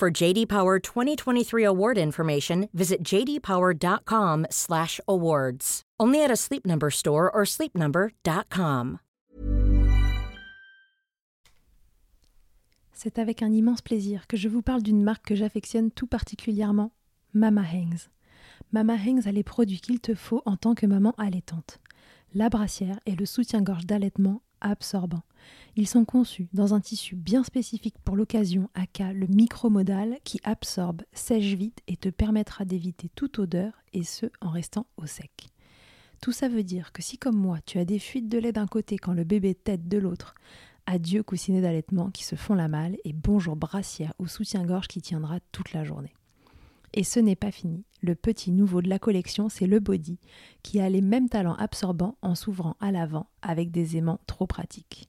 For JD Power 2023 award information, visit jdpower.com/awards. Only at a Sleep Number store or sleepnumber.com. C'est avec un immense plaisir que je vous parle d'une marque que j'affectionne tout particulièrement, Mama Hangs. Mama Hangs a les produits qu'il te faut en tant que maman allaitante. La brassière et le soutien-gorge d'allaitement absorbant. Ils sont conçus dans un tissu bien spécifique pour l'occasion, aka le micromodal, qui absorbe, sèche vite et te permettra d'éviter toute odeur, et ce en restant au sec. Tout ça veut dire que si comme moi tu as des fuites de lait d'un côté quand le bébé tète de l'autre, adieu coussinet d'allaitement qui se font la malle et bonjour brassière ou soutien-gorge qui tiendra toute la journée. Et ce n'est pas fini. Le petit nouveau de la collection, c'est le body, qui a les mêmes talents absorbants en s'ouvrant à l'avant avec des aimants trop pratiques.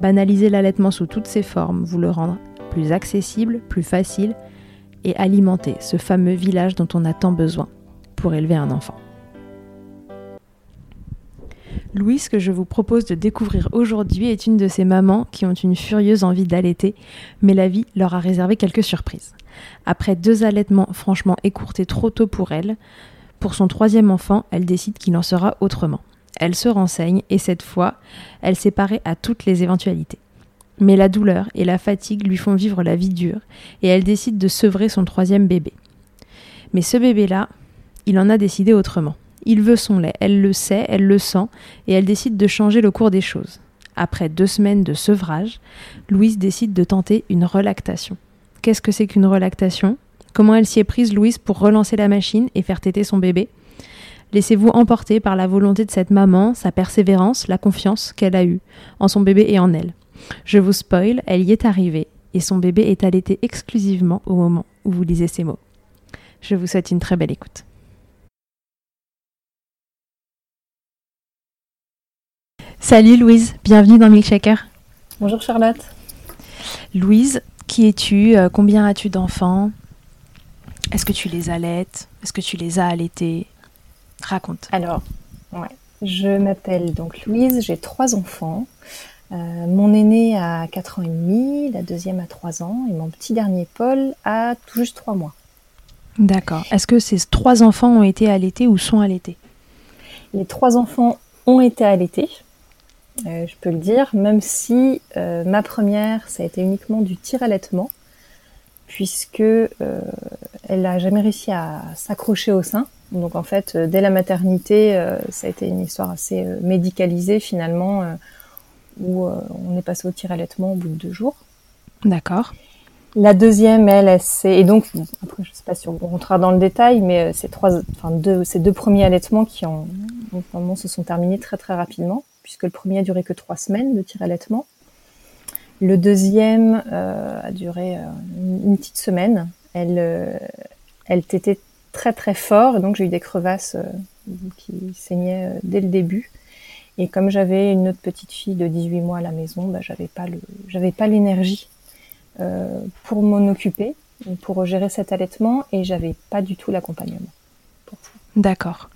banaliser l'allaitement sous toutes ses formes, vous le rendre plus accessible, plus facile et alimenter ce fameux village dont on a tant besoin pour élever un enfant. Louise, que je vous propose de découvrir aujourd'hui, est une de ces mamans qui ont une furieuse envie d'allaiter, mais la vie leur a réservé quelques surprises. Après deux allaitements franchement écourtés trop tôt pour elle, pour son troisième enfant, elle décide qu'il en sera autrement. Elle se renseigne et cette fois, elle s'est parée à toutes les éventualités. Mais la douleur et la fatigue lui font vivre la vie dure et elle décide de sevrer son troisième bébé. Mais ce bébé-là, il en a décidé autrement. Il veut son lait, elle le sait, elle le sent et elle décide de changer le cours des choses. Après deux semaines de sevrage, Louise décide de tenter une relactation. Qu'est-ce que c'est qu'une relactation? Comment elle s'y est prise, Louise, pour relancer la machine et faire téter son bébé? Laissez-vous emporter par la volonté de cette maman, sa persévérance, la confiance qu'elle a eue en son bébé et en elle. Je vous spoil, elle y est arrivée et son bébé est allaité exclusivement au moment où vous lisez ces mots. Je vous souhaite une très belle écoute. Salut Louise, bienvenue dans Milkshaker. Bonjour Charlotte. Louise, qui es-tu euh, Combien as-tu d'enfants? Est-ce que tu les allaites? Est-ce que tu les as allaités? Raconte. Alors, ouais. je m'appelle donc Louise, j'ai trois enfants. Euh, mon aîné a 4 ans et demi, la deuxième a 3 ans et mon petit dernier Paul a tout juste 3 mois. D'accord. Est-ce que ces trois enfants ont été allaités ou sont allaités Les trois enfants ont été allaités, euh, je peux le dire, même si euh, ma première, ça a été uniquement du tir-allaitement. Puisque euh, elle n'a jamais réussi à s'accrocher au sein. Donc en fait, dès la maternité, ça a été une histoire assez médicalisée finalement, où on est passé au tir allaitement au bout de deux jours. D'accord. La deuxième, elle, c'est et donc après je sais pas si on rentrera dans le détail, mais ces trois, enfin deux, ces deux premiers allaitements qui ont normalement se sont terminés très très rapidement, puisque le premier a duré que trois semaines de tir allaitement. Le deuxième euh, a duré euh, une, petite semaine. Elle, euh, elle tétait très très fort, donc j'ai eu des crevasses qui saignaient dès le début. Et comme j'avais une autre petite fille de 18 mois à la maison, bah, j'avais pas le, j'avais pas l'énergie pour m'en occuper, pour gérer cet allaitement, et j'avais pas du tout l'accompagnement. D'accord.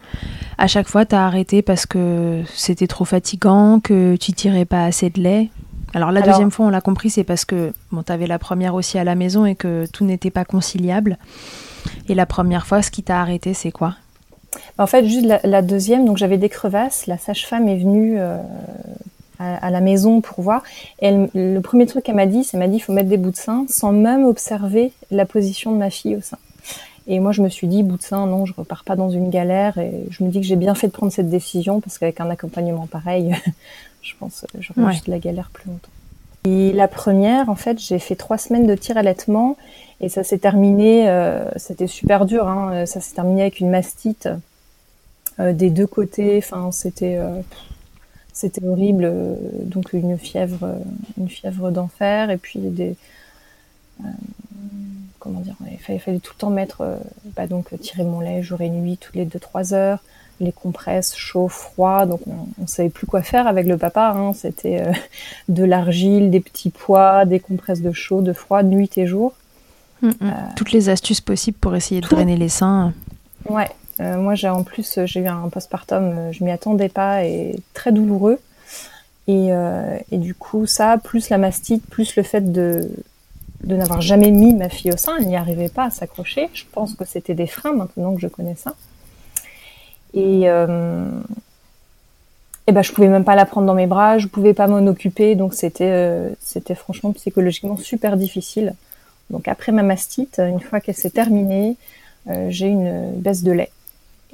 À chaque fois, tu as arrêté parce que c'était trop fatigant, que tu tirais pas assez de lait? Alors la deuxième fois, on l'a compris, c'est parce que bon, tu avais la première aussi à la maison et que tout n'était pas conciliable. Et la première fois, ce qui t'a arrêté, c'est quoi? En fait, juste la, deuxième, donc j'avais des crevasses. La sage-femme est venue euh, à, la maison pour voir. Et le premier truc qu'elle m'a dit, c'est m'a dit, il faut mettre des bouts de sein sans même observer la position de ma fille au sein. Et moi, je me suis dit, bout de sein, non, je repars pas dans une galère. Et je me dis que j'ai bien fait de prendre cette décision parce qu'avec un accompagnement pareil, je pense que j'aurais juste de la galère plus longtemps. Et la première, en fait, j'ai fait trois semaines de tir allaitement et ça s'est terminé, euh, c'était super dur, hein, ça s'est terminé avec une mastite euh, des deux côtés. Enfin, c'était euh, c'était horrible. donc une fièvre, une fièvre d'enfer et puis des comment dire, il fallait, fallait, tout le temps mettre, bah donc tirer mon lait jour et nuit, toutes les 2-3 heures, les compresses chaud, froid, donc on, ne savait plus quoi faire avec le papa. Hein. C'était euh, de l'argile, des petits pois, des compresses de chaud, de froid, nuit et jour. Mm, mm. Euh, Toutes les astuces possibles pour essayer de drainer les seins. Ouais, euh, moi j'ai en plus j'ai eu un postpartum, je m'y attendais pas et très douloureux. Et, et, du coup ça, plus la mastite, plus le fait de de n'avoir jamais mis ma fille au sein, elle n'y arrivait pas à s'accrocher. Je pense que c'était des freins maintenant que je connais ça. Et, euh, et ben, je pouvais même pas la prendre dans mes bras, je pouvais pas m'en occuper, donc c'était euh, c'était franchement psychologiquement super difficile. Donc après ma mastite, une fois qu'elle s'est terminée, euh, j'ai une baisse de lait.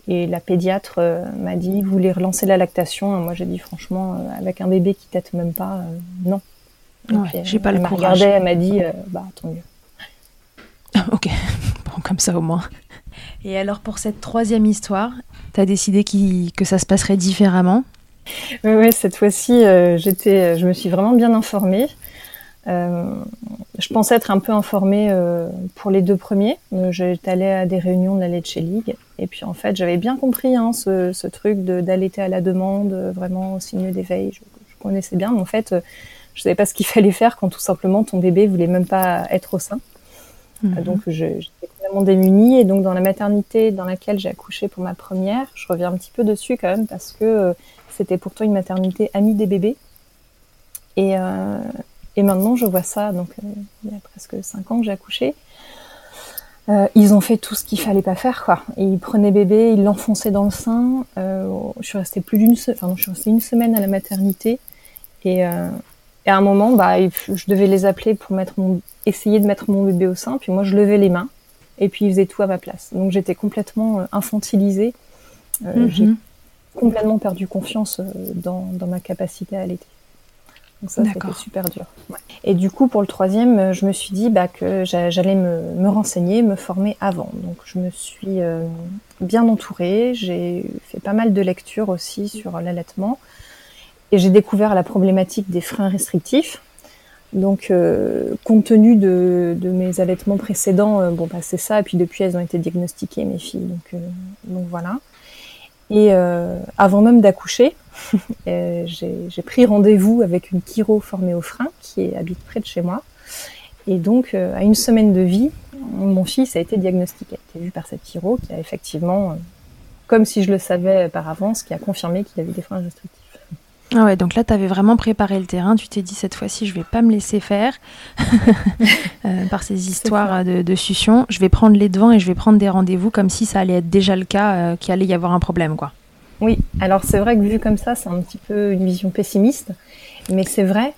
Et la pédiatre euh, m'a dit, vous voulez relancer la lactation? Moi j'ai dit franchement, euh, avec un bébé qui tète même pas, non. Ouais, j'ai pas elle le courage. elle m'a dit, bah tant mieux. ok, bon comme ça au moins. Et alors pour cette troisième histoire, tu as décidé que ça se passerait différemment Oui, oui cette fois-ci, euh, je me suis vraiment bien informée. Euh, je pensais être un peu informée euh, pour les deux premiers. J'étais allée à des réunions de la Leche League. Et puis en fait, j'avais bien compris hein, ce, truc d'allaiter à la demande, vraiment au signe d'éveil. Je, connaissais bien, mais en fait, je savais pas ce qu'il fallait faire quand tout simplement ton bébé voulait même pas être au sein. Mhm. Donc j'étais complètement démunie et donc dans la maternité dans laquelle j'ai accouché pour ma première, je reviens un petit peu dessus quand même parce que euh, c'était pourtant une maternité amie des bébés. Et, euh, et maintenant je vois ça, donc euh, il y a presque cinq ans que j'ai accouché. Euh, ils ont fait tout ce qu'il fallait pas faire, quoi. Et ils prenaient bébé, ils l'enfonçaient dans le sein. Euh, je suis restée plus d'une, enfin non, je suis restée une semaine à la maternité. Et, euh, et à un moment, bah, je devais les appeler pour mettre mon, essayer de mettre mon bébé au sein. Puis moi, je levais les mains et puis ils faisaient tout à ma place. Donc j'étais complètement euh, infantilisée. Euh, mhm. J'ai complètement perdu confiance euh, dans, dans, ma capacité à allaiter. Donc ça, c'était super dur. Ouais. Et du coup, pour le troisième, je me suis dit bah, que j'allais me, me, renseigner, me former avant. Donc je me suis euh, bien entourée. J'ai fait pas mal de lectures aussi sur l'allaitement. Et j'ai découvert la problématique des freins restrictifs. Donc, euh, compte tenu de, mes allaitements précédents, euh, bon, bah, c'est ça. Et puis depuis, elles ont été diagnostiquées, mes filles. Donc, euh, voilà. Et avant même d'accoucher, j'ai pris rendez-vous avec une chiro formée au frein qui habite près de chez moi. Et donc, à une semaine de vie, mon fils a été diagnostiqué. Il a été vu par cette chiro qui a effectivement, comme si je le savais par avance, qui a confirmé qu'il avait des freins restrictifs. Ah ouais, donc là, tu avais vraiment préparé le terrain. Tu t'es dit, cette fois-ci, je vais pas me laisser faire euh, par ces histoires de, de succion. Je vais prendre les devants et je vais prendre des rendez-vous comme si ça allait être déjà le cas, euh, qu'il allait y avoir un problème, quoi. Oui, alors c'est vrai que vu comme ça, c'est un petit peu une vision pessimiste. Mais c'est vrai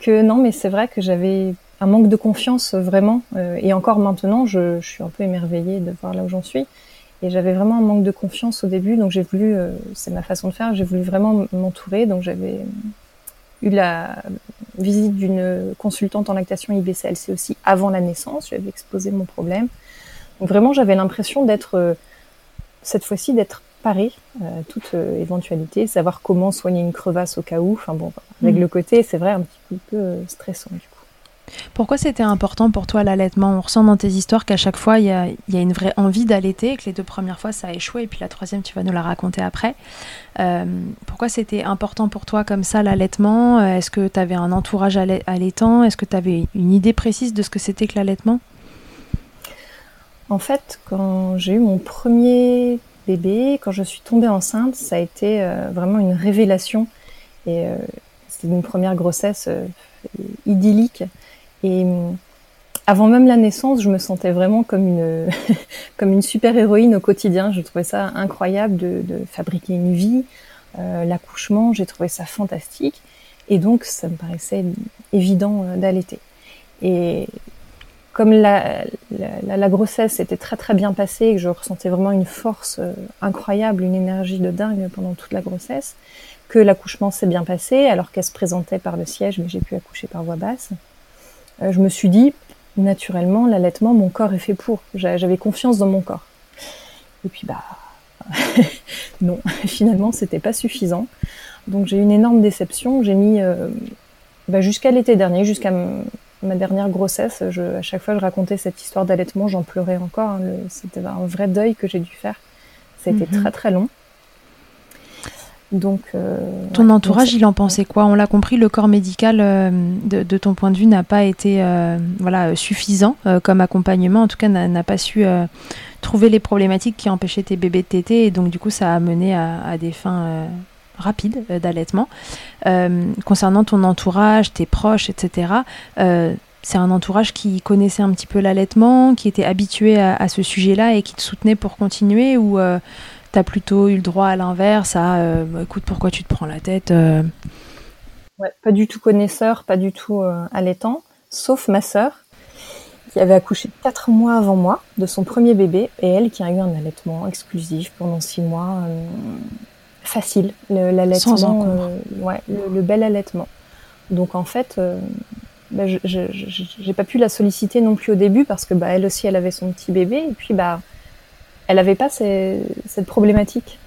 que, non, mais c'est vrai que j'avais un manque de confiance vraiment. et encore maintenant, je, je, suis un peu émerveillée de voir là où j'en suis. Et j'avais vraiment un manque de confiance au début, donc j'ai voulu, c'est ma façon de faire, j'ai voulu vraiment m'entourer. Donc j'avais eu la visite d'une consultante en lactation IBCLC aussi avant la naissance. J'avais exposé mon problème. Donc vraiment, j'avais l'impression d'être, euh, cette fois-ci, d'être parée à euh, toute euh, éventualité, savoir comment soigner une crevasse au cas où. Enfin bon, avec mm. le côté, c'est vrai, un petit peu stressant du coup. Pourquoi c'était important pour toi l'allaitement? On ressent dans tes histoires qu'à chaque fois, il y a, une vraie envie d'allaiter, que les deux premières fois, ça a échoué, et puis la troisième, tu vas nous la raconter après. Euh, pourquoi c'était important pour toi comme ça l'allaitement? Euh, Est-ce que tu avais un entourage allaitant? Est-ce que tu avais une idée précise de ce que c'était que l'allaitement? En fait, quand j'ai eu mon premier bébé, quand je suis tombée enceinte, ça a été euh, vraiment une révélation. Et c'était une première grossesse idyllique. Et euh, avant même la naissance, je me sentais vraiment comme une, comme une super héroïne au quotidien. Je trouvais ça incroyable de, de fabriquer une vie. Euh, L'accouchement, j'ai trouvé ça fantastique. Et donc, ça me paraissait évident euh, d'allaiter. Et comme la, la, la, grossesse était très très bien passée que je ressentais vraiment une force euh, incroyable, une énergie de dingue pendant toute la grossesse, que l'accouchement s'est bien passé alors qu'elle se présentait par le siège, mais j'ai pu accoucher par voix basse. Euh, je me suis dit, naturellement, l'allaitement, mon corps est fait pour. J'avais confiance dans mon corps. Et puis, bah, non, finalement, c'était pas suffisant. Donc, j'ai eu une énorme déception. J'ai mis, euh, bah, jusqu'à l'été dernier, jusqu'à ma dernière grossesse, je, à chaque fois que je racontais cette histoire d'allaitement, j'en pleurais encore. Hein. C'était un vrai deuil que j'ai dû faire. Ça a été mhm. très très long. Donc, euh, ton entourage, il en pensait quoi? On l'a compris, le corps médical, euh, de, ton point de vue, n'a pas été euh, voilà suffisant comme accompagnement. En tout cas, n'a pas su trouver les problématiques qui empêchaient tes bébés de téter, et donc du coup, ça a mené à, des fins rapides d'allaitement. concernant ton entourage, tes proches, etc. c'est un entourage qui connaissait un petit peu l'allaitement, qui était habitué à, à ce sujet-là et qui te soutenait pour continuer ou T'as plutôt eu le droit à l'inverse, à euh, écoute, pourquoi tu te prends la tête euh ouais, Pas du tout connaisseur, pas du tout euh, allaitant, sauf ma sœur, qui avait accouché quatre mois avant moi de son premier bébé, et elle qui a eu un allaitement exclusif pendant six mois, facile, l'allaitement, ouais, le, bel allaitement. Donc en fait, bah, je j'ai pas pu la solliciter non plus au début parce que bah, elle aussi, elle avait son petit bébé, et puis bah elle n'avait pas cette problématique?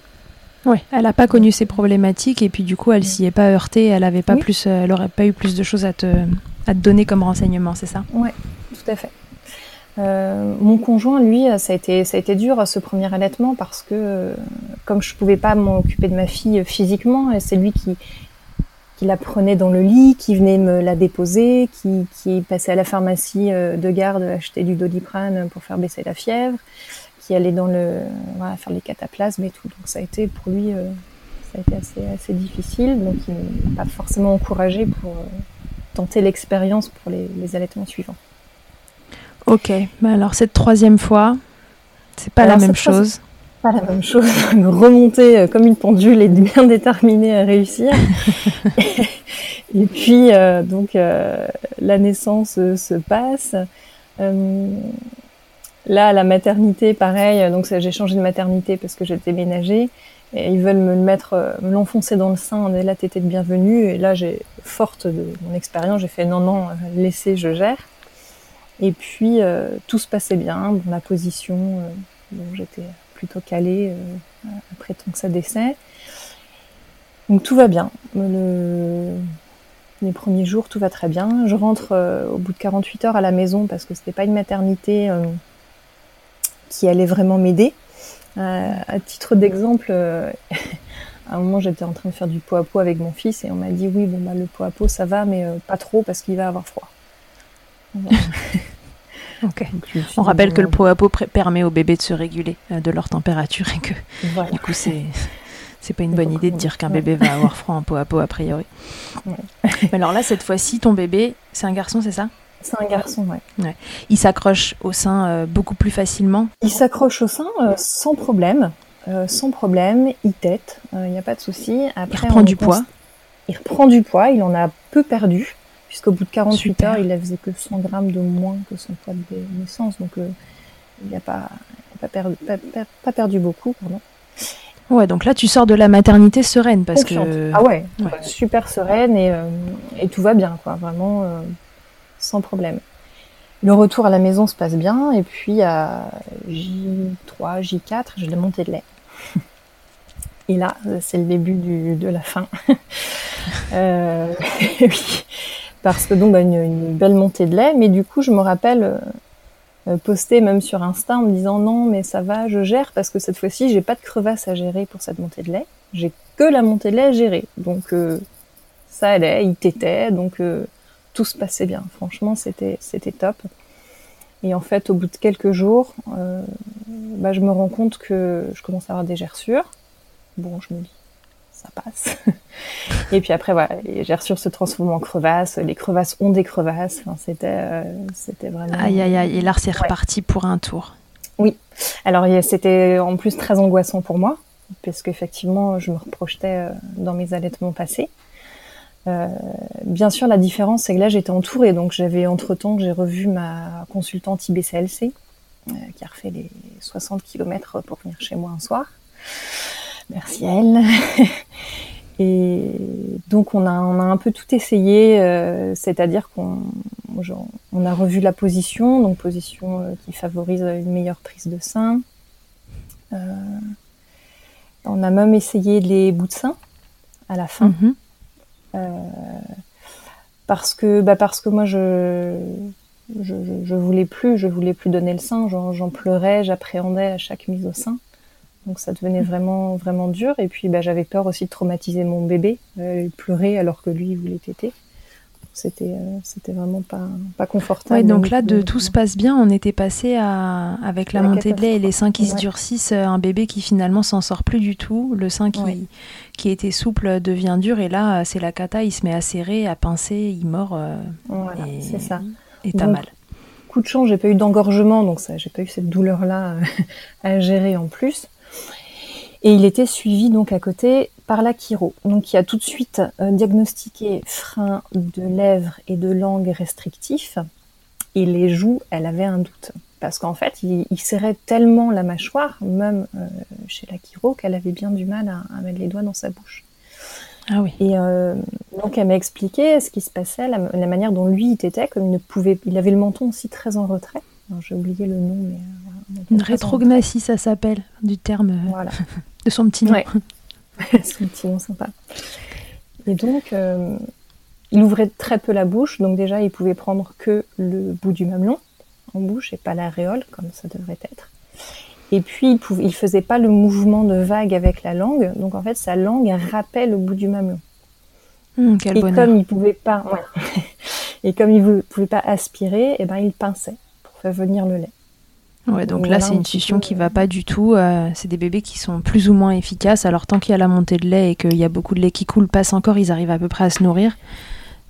Oui, elle n'a pas connu ces problématiques et puis du coup, elle s'y est pas heurtée. Elle avait pas plus, euh, elle aurait pas eu plus de choses à te, à te donner comme renseignement, c'est ça? Oui, tout à fait. Euh, mon conjoint, lui, ça a été, ça a été dur ce premier allaitement parce que comme je pouvais pas m'occuper de ma fille physiquement, c'est lui qui, qui la prenait dans le lit, qui venait me la déposer, qui, qui passait à la pharmacie euh, de garde acheter du doliprane pour faire baisser la fièvre qui allait dans le voilà, faire les cataplasmes et tout. Donc ça a été pour lui euh, ça a été assez, assez difficile. Donc il m'a pas forcément encouragé pour euh, tenter l'expérience pour les, les, allaitements suivants. Ok, mais alors cette troisième fois, c'est pas la même chose. Pas la même chose. Remonter euh, comme une pendule et bien déterminée à réussir. et puis donc la naissance se passe. Là, la maternité, pareil. Donc, j'ai changé de maternité parce que j'étais ménagée. Et ils veulent me le mettre, euh, me l'enfoncer dans le sein. Est là, t'étais de bienvenue. Et là, j'ai, forte de mon expérience, j'ai fait non, non, laissez, je gère. Et puis, euh, tout se passait bien dans la position. Euh, j'étais plutôt calée après ton ça décès. Donc, tout va bien. Le, les premiers jours, tout va très bien. Je rentre au bout de 48 heures à la maison parce que c'était pas une maternité qui allait vraiment m'aider. Euh, à titre d'exemple, euh, à un moment j'étais en train de faire du pot à pot avec mon fils et on m'a dit oui bon bah le pot à pot ça va mais euh, pas trop parce qu'il va avoir froid. on rappelle que le pot à pot permet aux bébés de se réguler de leur température et que du coup c'est c'est pas une bonne idée de dire qu'un bébé va avoir froid en pot à pot a priori. alors là cette fois-ci ton bébé c'est un garçon c'est ça? C'est un garçon, ouais. Il s'accroche au sein euh, beaucoup plus facilement Il s'accroche au sein euh, sans problème. Euh, sans problème, il tête, il n'y a pas de souci. Après, il reprend du poids Il reprend du poids, il en a peu perdu, puisqu'au bout de 48 heures, il ne faisait que 100 grammes de moins que son poids de naissance. Donc, il n'a pas, pas, perdu, pas, perdu beaucoup. Pardon. Ouais, donc là, tu sors de la maternité sereine parce que. Ah ouais, super sereine et, et, tout va bien, quoi. Vraiment sans problème. Le retour à la maison se passe bien et puis à J3, J4, j'ai la montée de lait. Et là, c'est le début de la fin. euh, parce que donc bah, une, une, belle montée de lait, mais du coup, je me rappelle euh, poster même sur Insta en me disant non, mais ça va, je gère parce que cette fois-ci, j'ai pas de crevasse à gérer pour cette montée de lait. J'ai que la montée de lait à gérer, donc euh, ça allait, il t'était, donc euh, tout se passait bien. Franchement, c'était c'était top. Et en fait, au bout de quelques jours, euh, bah, je me rends compte que je commence à avoir des gerçures. Bon, je me dis, ça passe. et puis après, voilà, les gerçures se transforment en crevasses. Les crevasses ont des crevasses. Enfin, c'était, euh, c'était vraiment. Aïe, aïe, aïe. Et là, c'est reparti pour un tour. Oui. Alors, c'était en plus très angoissant pour moi, parce qu'effectivement, je me reprojetais euh, dans mes allaitements passés. Euh, bien sûr, la différence, c'est que là, j'étais entourée. Donc, j'avais entre-temps, j'ai revu ma consultante IBCLC, euh, qui a refait les 60 km pour venir chez moi un soir. Merci à elle. Et donc, on a, on a un peu tout essayé, euh, c'est-à-dire qu'on on a revu la position, donc position qui favorise une meilleure prise de sein. On a même essayé les bouts de sein à la fin. Mhm. Euh, parce que bah parce que moi je je, je je, voulais plus je voulais plus donner le sein. J'en pleurais j'appréhendais à chaque mise au sein. Donc ça devenait vraiment vraiment dur. Et puis bah, j'avais peur aussi de traumatiser mon bébé euh, il pleurait alors que lui il voulait téter c'était euh, c'était vraiment pas pas confortable. Ouais, donc là de tout se passe bien, on était passé à avec la, la montée de lait et les seins qui ouais. se durcissent, un bébé qui finalement s'en sort plus du tout, le sein qui ouais. qui était souple devient dur et là c'est la cata, il se met à serrer, à pincer, il mord euh, voilà, c'est ça. Et t'as mal. Coup de chance, j'ai pas eu d'engorgement donc ça j'ai pas eu cette douleur là à gérer en plus. Et il était suivi donc à côté par la chiro, donc qui a tout de suite euh, diagnostiqué frein de lèvres et de langue restrictif. Et les joues, elle avait un doute. Parce qu'en fait, il, il, serrait tellement la mâchoire, même euh, chez la chiro, qu'elle avait bien du mal à, à, mettre les doigts dans sa bouche. Ah oui. Et euh, donc elle m'a expliqué ce qui se passait, la, la, manière dont lui il était, comme il ne pouvait, il avait le menton aussi très en retrait. J'ai oublié le nom, mais une rétrognathie, ça s'appelle, du terme voilà. de son petit nom. Ouais. son petit nom sympa. Et donc, euh, il ouvrait très peu la bouche, donc déjà, il pouvait prendre que le bout du mamelon en bouche et pas l'aréole, comme ça devrait être. Et puis, il, pouvait, il faisait pas le mouvement de vague avec la langue, donc en fait, sa langue râpait le bout du mamelon. Mmh, quel et bonheur. comme il pouvait pas, ouais. et comme il ne pouvait pas aspirer, et eh ben, il pinçait pour faire venir le lait. Ouais, donc, là, c'est une succion peu... qui va pas du tout. Euh, c'est des bébés qui sont plus ou moins efficaces. Alors, tant qu'il y a la montée de lait et qu'il y a beaucoup de lait qui coule, passe encore, ils arrivent à peu près à se nourrir.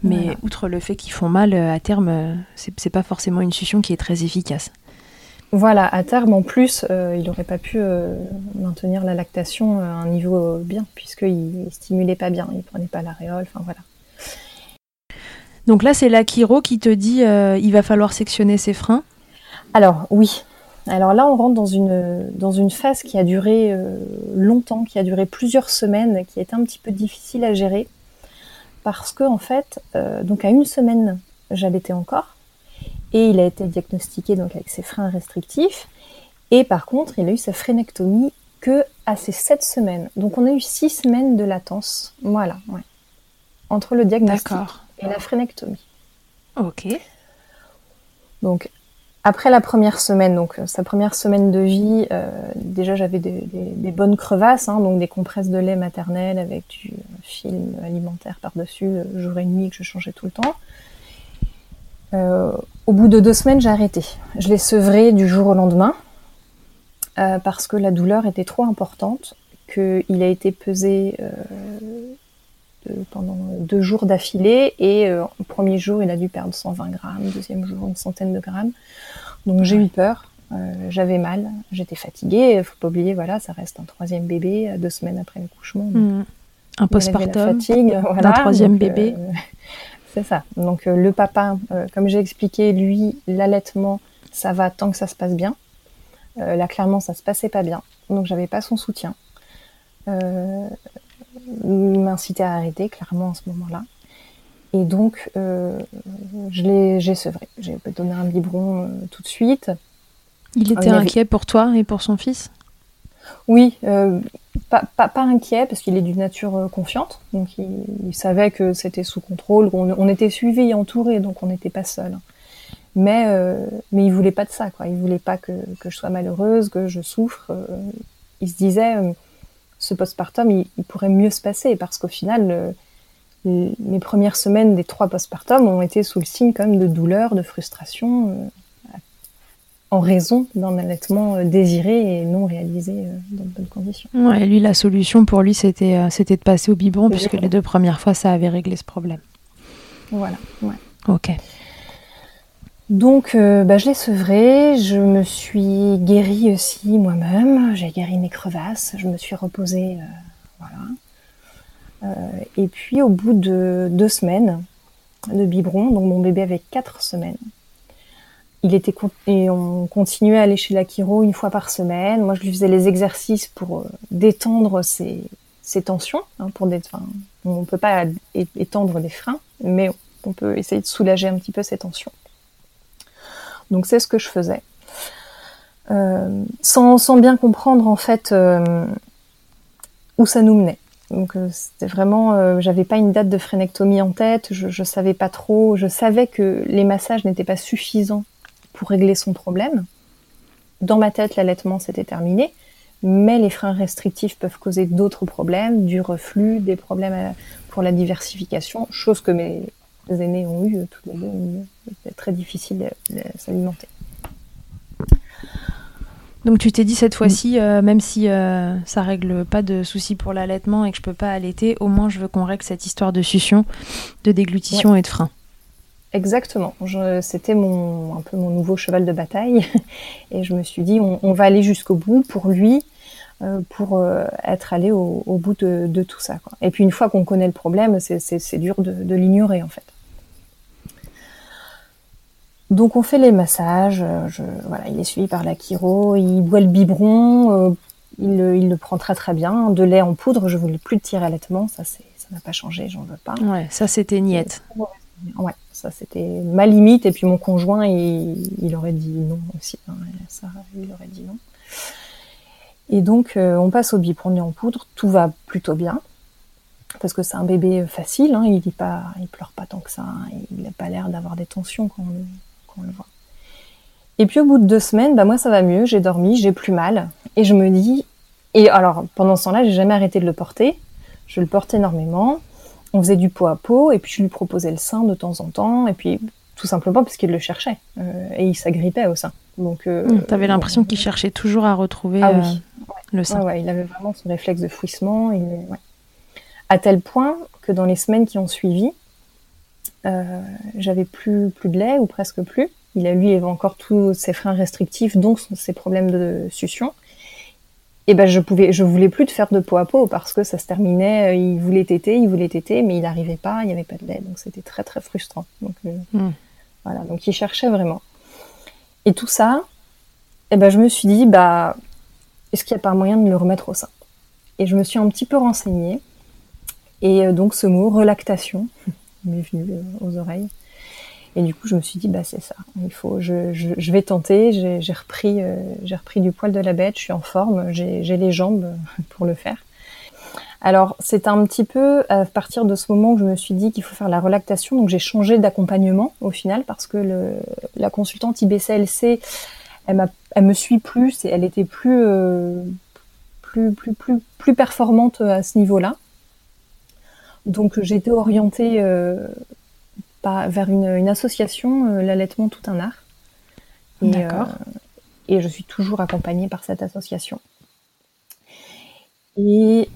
Mais voilà. outre le fait qu'ils font mal, euh, à terme, c'est pas forcément une succion qui est très efficace. Voilà, à terme, en plus, euh, il n'aurait pas pu euh, maintenir la lactation à un niveau bien, puisqu'il ne stimulait pas bien, il ne prenait pas l'aréole, enfin voilà. Donc là, c'est la chiro qui te dit euh, il va falloir sectionner ses freins Alors, oui. Alors là, on rentre dans une, dans une phase qui a duré euh, longtemps, qui a duré plusieurs semaines, qui est un petit peu difficile à gérer, parce que en fait, euh, donc à une semaine, j'allaitais encore, et il a été diagnostiqué donc avec ses freins restrictifs. Et par contre, il a eu sa frénectomie que à ses sept semaines. Donc on a eu six semaines de latence. Voilà, ouais. Entre le diagnostic et la frénectomie. Ok. Donc après la première semaine, donc sa première semaine de vie, euh, déjà j'avais des, bonnes crevasses, hein, donc des compresses de lait maternel avec du film alimentaire par-dessus, jour et nuit que je changeais tout le temps. Euh, au bout de deux semaines, j'ai arrêté. Je l'ai sevré du jour au lendemain euh, parce que la douleur était trop importante, qu'il a été pesé euh, pendant deux jours d'affilée et euh, au premier jour, il a dû perdre 120 grammes, deuxième jour, une centaine de grammes. Donc j'ai eu peur, euh, j'avais mal, j'étais fatiguée. Il faut pas oublier, voilà, ça reste un troisième bébé deux semaines après l'accouchement. Mmh. Un postpartum, fatigue, voilà, d'un troisième donc, bébé. c'est ça. Donc le papa, comme j'ai expliqué, lui, l'allaitement, ça va tant que ça se passe bien. là, clairement, ça se passait pas bien. Donc j'avais pas son soutien. Il m'incitait à arrêter, clairement, à ce moment-là. Et donc, euh, je l'ai, j'ai sevré. J'ai donné un biberon euh, tout de suite. Il était inquiet pour toi et pour son fils? Oui, euh, pas, pas, inquiet parce qu'il est d'une nature confiante. Donc, il, savait que c'était sous contrôle. On, était suivi et entouré, donc on n'était pas seul. Mais, mais il voulait pas de ça, quoi. Il voulait pas que, que je sois malheureuse, que je souffre. il se disait, ce postpartum, il, il, pourrait mieux se passer parce qu'au final mes premières semaines des trois postpartum ont été sous le signe quand même de douleur, de frustration, euh, en raison d'un allaitement euh, désiré et non réalisé euh, dans de bonnes conditions. Ouais, lui, la solution pour lui, c'était c'était de passer au biberon, puisque les deux premières fois, ça avait réglé ce problème. Voilà, ouais. Ok. Donc, bah, je l'ai sevré, je me suis guérie aussi moi-même, j'ai guéri mes crevasses, je me suis reposée, voilà. Euh, et puis au bout de deux semaines de biberon, donc mon bébé avait quatre semaines, il était et on continuait à aller chez la une fois par semaine. Moi, je lui faisais les exercices pour euh, détendre ses, tensions. Hein, pour des, on ne peut pas étendre des freins, mais on peut essayer de soulager un petit peu ses tensions. Donc c'est ce que je faisais, euh, sans, bien comprendre en fait où ça nous menait. Donc euh, c'était vraiment, euh, j'avais pas une date de frénectomie en tête, je, je savais pas trop, je savais que les massages n'étaient pas suffisants pour régler son problème. Dans ma tête, l'allaitement s'était terminé, mais les freins restrictifs peuvent causer d'autres problèmes, du reflux, des problèmes euh, pour la diversification, chose que mes aînés ont eu tous les deux. C'était très difficile de s'alimenter. Donc tu t'es dit cette fois-ci, euh, même si euh, ça règle pas de soucis pour l'allaitement et que je peux pas allaiter, au moins je veux qu'on règle cette histoire de succion, de déglutition et de frein. Exactement. C'était mon un peu mon nouveau cheval de bataille et je me suis dit on, va aller jusqu'au bout pour lui, euh, pour être allé au, bout de, tout ça. Et puis une fois qu'on connaît le problème, c'est dur de l'ignorer en fait. Donc on fait les massages, euh, je, voilà, il est suivi par la chiro, il boit le biberon, euh, il, il, le prend très très bien. De lait en poudre, je voulais plus le tirer allaitement, ça c'est, ça n'a pas changé, j'en veux pas. Ouais, ça c'était niette. Ouais, ça c'était ma limite et puis mon conjoint il, il aurait dit non aussi, hein, ça il aurait dit non. Et donc euh, on passe au biberon en poudre, tout va plutôt bien parce que c'est un bébé facile, hein, il dit pas, il pleure pas tant que ça, hein, il n'a pas l'air d'avoir des tensions quand on le voit. Et puis au bout de deux semaines, bah moi ça va mieux, j'ai dormi, j'ai plus mal, et je me dis, et alors pendant ce temps-là, j'ai jamais arrêté de le porter, je le porte énormément, on faisait du pot à pot, et puis je lui proposais le sein de temps en temps, et puis tout simplement parce qu'il le cherchait, euh, et il s'agrippait au sein. Donc, euh, mmh, t'avais l'impression qu'il cherchait toujours à retrouver ah, oui. Euh, le sein. Ouais, il avait vraiment ce réflexe de fouissement, à tel point que dans les semaines qui ont suivi, euh, j'avais plus plus de lait ou presque plus. Il a lui avait encore tous ses freins restrictifs, donc ses problèmes de succion. Et ben je pouvais, je voulais plus de faire de peau à peau parce que ça se terminait. Euh, il voulait téter, il voulait téter, mais il n'arrivait pas, il n'y avait pas de lait, donc c'était très très frustrant. Donc euh, hmm. voilà, donc il cherchait vraiment. Et tout ça, et ben je me suis dit bah est-ce qu'il n'y a pas moyen de le remettre au sein? Et je me suis un petit peu renseignée. Et donc ce mot relactation, m'est venu euh, aux oreilles. Et du coup, je me suis dit, bah c'est ça. Il faut, je, je, je vais tenter. J'ai repris, euh, j'ai repris du poil de la bête. Je suis en forme. J'ai les jambes pour le faire. Alors, c'est un petit peu à partir de ce moment où je me suis dit qu'il faut faire la relactation. Donc, j'ai changé d'accompagnement au final parce que le, la consultante IBCLC, elle, elle me suit plus et elle était plus, euh, plus, plus, plus, plus performante à ce niveau-là. Donc j'ai été orientée euh, vers une, association, euh, l'allaitement tout un art. D'accord. Euh, et je suis toujours accompagnée par cette association. Et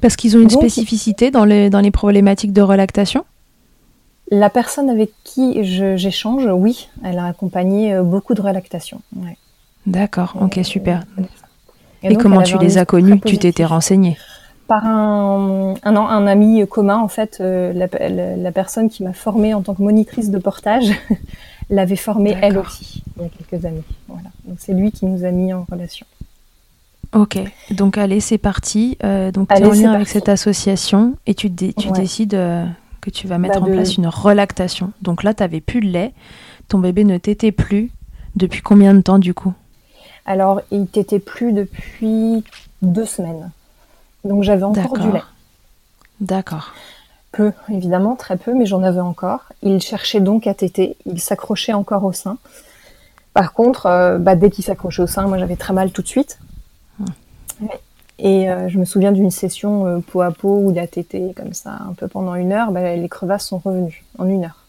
parce qu'ils ont une spécificité dans les, dans les problématiques de relactation La personne avec qui j'échange, oui, elle a accompagné beaucoup de relactation. D'accord, ok, super. Et, comment tu les as connus? Tu t'étais renseignée? Par un, un, ami commun, en fait, la, la, personne qui m'a formée en tant que monitrice de portage l'avait formée elle aussi il y a quelques années. Voilà. Donc c'est lui qui nous a mis en relation. Ok, donc allez, c'est parti. Euh, donc tu es en lien avec cette association et tu, tu décides euh, que tu vas mettre bah, en place une relactation. Donc là, tu n'avais plus de lait, ton bébé ne t'était plus. Depuis combien de temps du coup? Alors, il t'était plus depuis deux semaines. Donc j'avais encore du lait. D'accord. Peu, évidemment, très peu, mais j'en avais encore. Il cherchait donc à téter, il s'accrochait encore au sein. Par contre, euh, bah, dès qu'il s'accrochait au sein, moi j'avais très mal tout de suite. Et euh, je me souviens d'une session euh, peau à peau où il a tété comme ça un peu pendant une heure, bah, les crevasses sont revenues en une heure.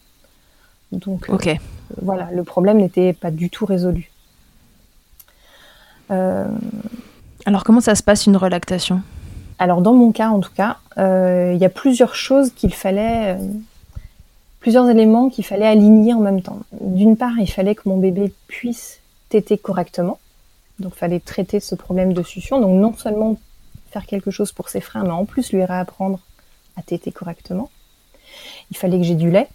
Donc euh, voilà, le problème n'était pas du tout résolu. Alors comment ça se passe une relactation Alors dans mon cas en tout cas, il y a plusieurs choses qu'il fallait, plusieurs éléments qu'il fallait aligner en même temps. D'une part, il fallait que mon bébé puisse téter correctement. Donc, il fallait traiter ce problème de succion. Donc, non seulement faire quelque chose pour ses freins, mais en plus lui réapprendre à téter correctement. Il fallait que j'ai du lait.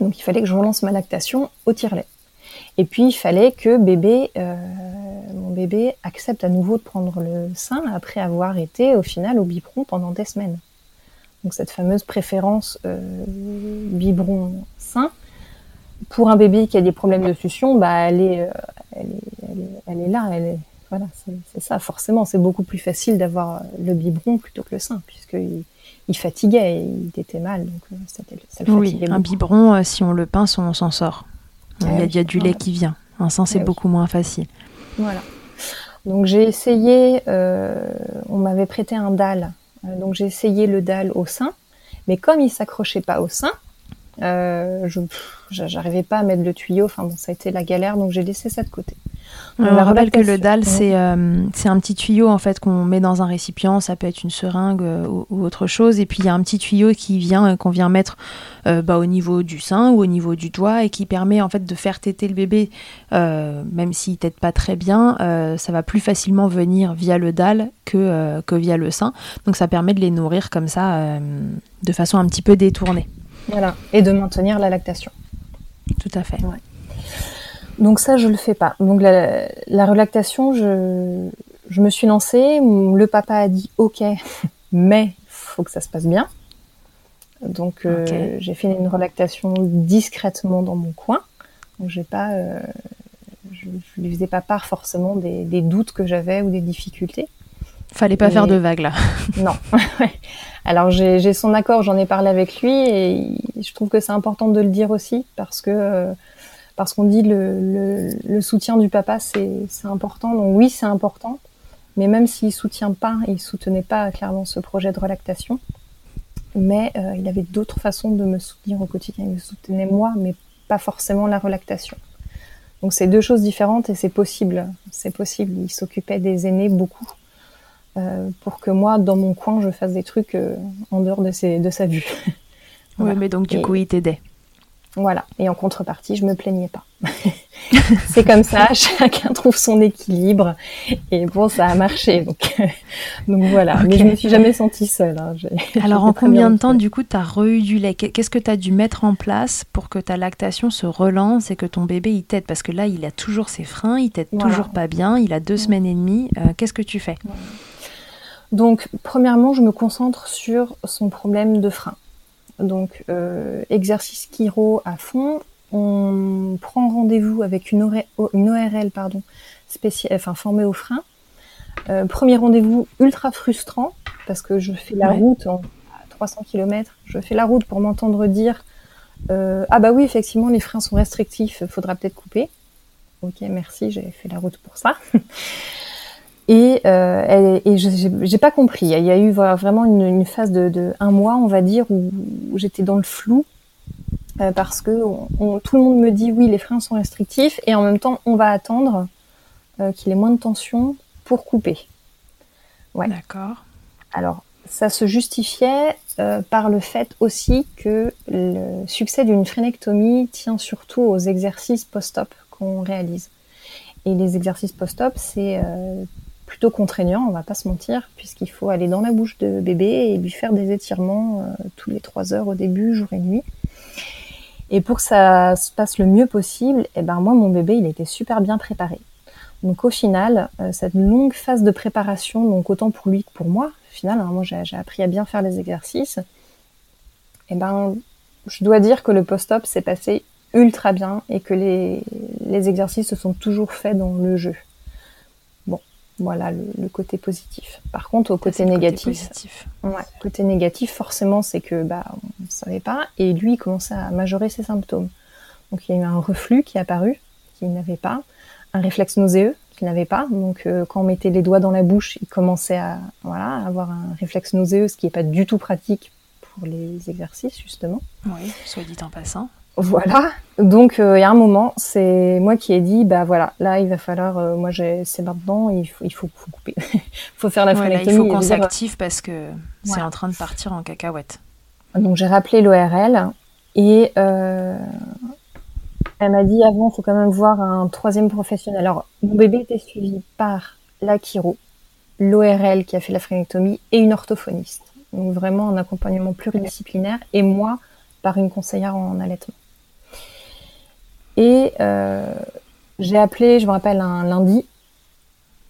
Donc, il fallait que je relance ma lactation au tire-lait. Et puis, il fallait que bébé, euh, mon bébé accepte à nouveau de prendre le sein après avoir été au final au biberon pendant des semaines. Donc, cette fameuse préférence euh, biberon-sein, pour un bébé qui a des problèmes de succion, bah, elle est, euh, elle est, là. Elle est, voilà, c'est ça. Forcément, c'est beaucoup plus facile d'avoir le biberon plutôt que le sein, puisqu'il il fatiguait et il était mal. Donc, ça, le oui, un biberon, si on le pince, on s'en sort. Il, y a, du lait qui vient. Un sein, c'est beaucoup moins facile. Voilà. Donc j'ai essayé, on m'avait prêté un dalle, donc j'ai essayé le dalle au sein, mais comme il s'accrochait pas au sein, euh, je j'arrivais pas à mettre le tuyau. Enfin bon, ça a été la galère, donc j'ai laissé ça de côté. On rappelle que le dalle, c'est euh, c'est un petit tuyau en fait qu'on met dans un récipient. Ça peut être une seringue euh, ou, autre chose. Et puis il y a un petit tuyau qui vient qu'on vient mettre bah, au niveau du sein ou au niveau du doigt et qui permet en fait de faire téter le bébé, même s'il tète pas très bien. ça va plus facilement venir via le dalle que que via le sein. Donc ça permet de les nourrir comme ça, de façon un petit peu détournée. Voilà, et de maintenir la lactation. Tout à fait. Donc ça, je le fais pas. Donc la, la relactation, je, je me suis lancée. Le papa a dit OK, mais faut que ça se passe bien. Donc euh, j'ai fait une relactation discrètement dans mon coin. Donc j'ai pas, euh, je, je lui faisais pas part forcément des, des doutes que j'avais ou des difficultés. Fallait pas faire de vagues là. non. Alors j'ai son accord, j'en ai parlé avec lui et je trouve que c'est important de le dire aussi parce que parce qu'on dit le, le, soutien du papa c'est important. Donc oui c'est important, mais même s'il soutient pas, il soutenait pas clairement ce projet de relactation, mais euh, il avait d'autres façons de me soutenir au quotidien. Il me soutenait moi, mais pas forcément la relactation. Donc c'est deux choses différentes et c'est possible. C'est possible. Il s'occupait des aînés beaucoup euh, pour que moi, dans mon coin, je fasse des trucs euh, en dehors de, ses, de sa vue. Oui, mais donc du coup, il t'aidait. Voilà. Et en contrepartie, je me plaignais pas. c'est comme ça, chacun trouve son équilibre. Et bon, ça a marché. Donc, donc voilà. Mais je me suis jamais sentie seule. Hein. Alors, en combien de temps, du coup, tu as re du lait? Qu'est-ce que tu as dû mettre en place pour que ta lactation se relance et que ton bébé, il t'aide? Parce que là, il a toujours ses freins, il t'aide toujours pas bien, il a deux semaines et demie. Euh, qu'est-ce que tu fais? Donc, premièrement, je me concentre sur son problème de frein. Donc, euh, exercice chiro à fond. On prend rendez-vous avec une, ORL pardon, spéciale, enfin formée au frein. Euh, premier rendez-vous ultra frustrant parce que je fais la route en 300 km. Je fais la route pour m'entendre dire euh, ah bah oui effectivement les freins sont restrictifs, faudra peut-être couper. Ok merci, j'ai fait la route pour ça. Et, euh, et, j'ai pas compris. Il y a eu vraiment une, phase de, un mois, on va dire, où, j'étais dans le flou euh, parce que tout le monde me dit oui, les freins sont restrictifs, et en même temps, on va attendre euh, qu'il ait moins de tension pour couper. Ouais. D'accord. Alors, ça se justifiait euh, par le fait aussi que le succès d'une phrénectomie tient surtout aux exercices post-op qu'on réalise. Et les exercices post-op, c'est plutôt contraignant, on va pas se mentir, puisqu'il faut aller dans la bouche de bébé et lui faire des étirements tous les trois heures au début, jour et nuit. Et pour que ça se passe le mieux possible, eh ben moi mon bébé il était super bien préparé. Donc au final, euh, cette longue phase de préparation, donc autant pour lui que pour moi, au final, hein, moi j'ai appris à bien faire les exercices. Et eh ben, je dois dire que le post-op s'est passé ultra bien et que les exercices se sont toujours faits dans le jeu. Voilà le, côté positif. Par contre, au côté négatif, côté, ouais, côté négatif, forcément, c'est que bah on savait pas et lui il commençait à majorer ses symptômes. Donc il y a eu un reflux qui est apparu qu'il n'avait pas un réflexe nauséeux qu'il n'avait pas. Donc, euh, quand on mettait les doigts dans la bouche, il commençait à voilà, avoir un réflexe nauséeux, ce qui n'est pas du tout pratique pour les exercices, justement. Oui, soit dit en passant. Voilà. Donc, euh, il y a un moment, c'est moi qui ai dit, bah voilà, là, il va falloir, euh, moi, c'est maintenant, il faut, il faut, couper. il faut faire la phrénectomie. il faut qu'on s'active parce que c'est en train de partir en cacahuète. Donc, j'ai rappelé l'ORL et elle m'a dit avant, il faut quand même voir un troisième professionnel. Alors, mon bébé était suivi par la chiro, l'ORL qui a fait la phrénectomie et une orthophoniste. Donc vraiment un accompagnement pluridisciplinaire et moi par une conseillère en allaitement. Et euh, j'ai appelé, je me rappelle, un lundi,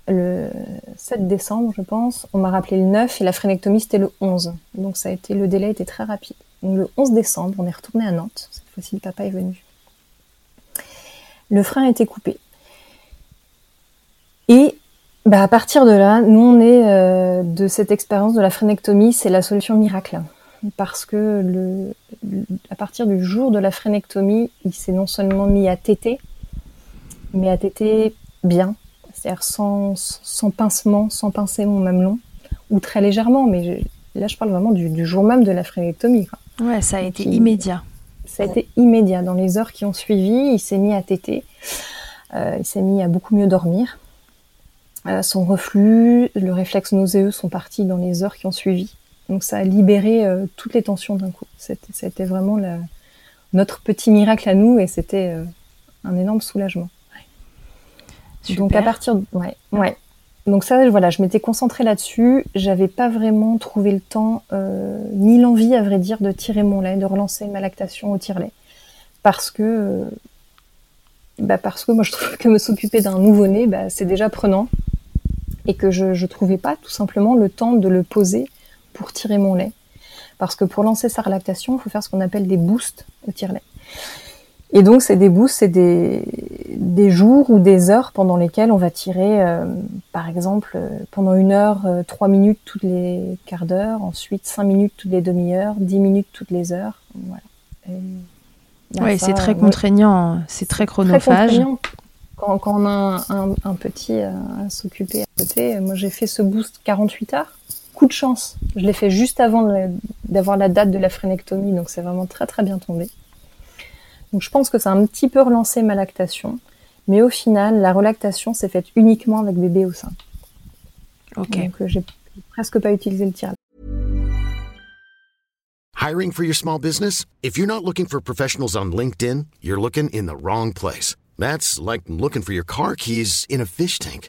le 7 décembre, je pense. On m'a rappelé le 9 et la phrénectomie c'était le 11. Donc ça a été, le délai était très rapide. Donc le 11 décembre, on est retourné à Nantes. Cette fois-ci, le papa est venu le frein était coupé. Et bah, à partir de là, nous on est euh, de cette expérience de la phrénectomie, c'est la solution miracle. Parce que le, à partir du jour de la phrénectomie, il s'est non seulement mis à téter, mais à téter bien, c'est-à-dire sans, sans pincement, sans pincer mon mamelon, ou très légèrement, mais là je parle vraiment du, jour même de la phrénectomie. Ouais, ça a été immédiat. Ça a été immédiat. Dans les heures qui ont suivi, il s'est mis à téter. Euh, il s'est mis à beaucoup mieux dormir. Euh, son reflux, le réflexe nauséeux sont partis dans les heures qui ont suivi. Donc ça a libéré euh, toutes les tensions d'un coup. C'était vraiment notre petit miracle à nous et c'était un énorme soulagement. Donc à partir de... ouais, ouais. Donc ça, voilà, je m'étais concentrée là-dessus. J'avais pas vraiment trouvé le temps, euh, ni l'envie, à vrai dire, de tirer mon lait, de relancer ma lactation au tire-lait, parce que, euh, bah parce que moi je trouve que me s'occuper d'un nouveau-né, bah, c'est déjà prenant, et que je, je trouvais pas tout simplement le temps de le poser pour tirer mon lait, parce que pour lancer sa lactation, il faut faire ce qu'on appelle des boosts au tire-lait. Et donc, c'est des boosts, c'est des, des jours ou des heures pendant lesquelles on va tirer, euh, par exemple, euh, pendant une heure, euh, trois minutes toutes les quarts d'heure, ensuite cinq minutes toutes les demi-heures, dix minutes toutes les heures. Voilà. Oui, c'est très contraignant, c'est très chronophage. quand, quand, on a un, un, petit à, s'occuper à côté, moi j'ai fait ce boost 48 heures. Coup de chance, je l'ai fait juste avant d'avoir la date de la phrénectomie, donc c'est vraiment très très bien tombé. Donc je pense que ça a un petit peu relancé ma lactation, mais au final, la relactation s'est faite uniquement avec bébé au sein. Ok. Donc euh, j'ai presque pas utilisé le tir. Hiring for your small business? If you're not looking for professionals on LinkedIn, you're looking in the wrong place. That's like looking for your car keys in a fish tank.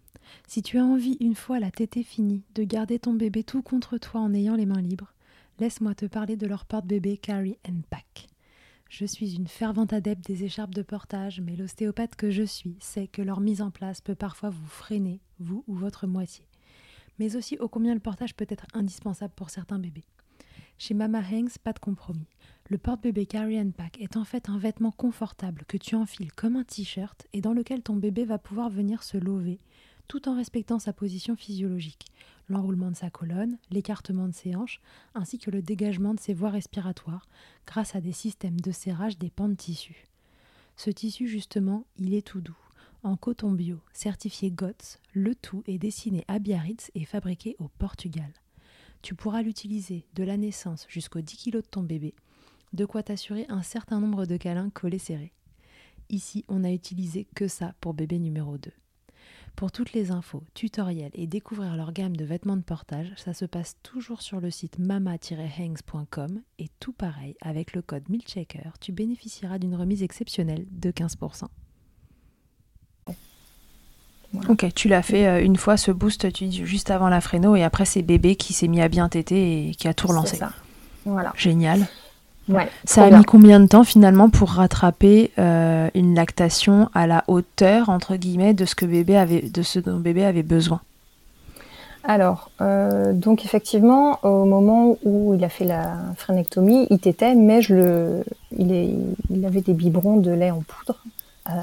Si tu as envie, une fois la tétée finie, de garder ton bébé tout contre toi en ayant les mains libres, laisse-moi te parler de leur porte-bébé and Pack. Je suis une fervente adepte des écharpes de portage, mais l'ostéopathe que je suis sait que leur mise en place peut parfois vous freiner, vous ou votre moitié. Mais aussi ô combien le portage peut être indispensable pour certains bébés. Chez Mama Hanks, pas de compromis. Le porte-bébé Carry Pack est en fait un vêtement confortable que tu enfiles comme un t-shirt et dans lequel ton bébé va pouvoir venir se lever tout en respectant sa position physiologique, l'enroulement de sa colonne, l'écartement de ses hanches, ainsi que le dégagement de ses voies respiratoires, grâce à des systèmes de serrage des pans de tissu. Ce tissu, justement, il est tout doux. En coton bio, certifié GOTS, le tout est dessiné à Biarritz et fabriqué au Portugal. Tu pourras l'utiliser de la naissance jusqu'aux 10 kg de ton bébé, de quoi t'assurer un certain nombre de câlins collés serrés. Ici, on a utilisé que ça pour bébé numéro 2. Pour toutes les infos, tutoriels et découvrir leur gamme de vêtements de portage, ça se passe toujours sur le site mama-hangs.com et tout pareil, avec le code MILCHECKER, tu bénéficieras d'une remise exceptionnelle de 15%. Ok, tu l'as fait euh, une fois ce boost, tu dis juste avant la fréno et après c'est bébé qui s'est mis à bien téter et qui a tout relancé. ça. Voilà. Génial. Ouais, Ça a bien. mis combien de temps finalement pour rattraper euh, une lactation à la hauteur entre guillemets de ce que bébé avait, de ce dont bébé avait besoin? Alors, euh, donc effectivement, au moment où il a fait la phrénectomie, il tétait, mais je le, il, est, il avait des biberons de lait en poudre. Euh,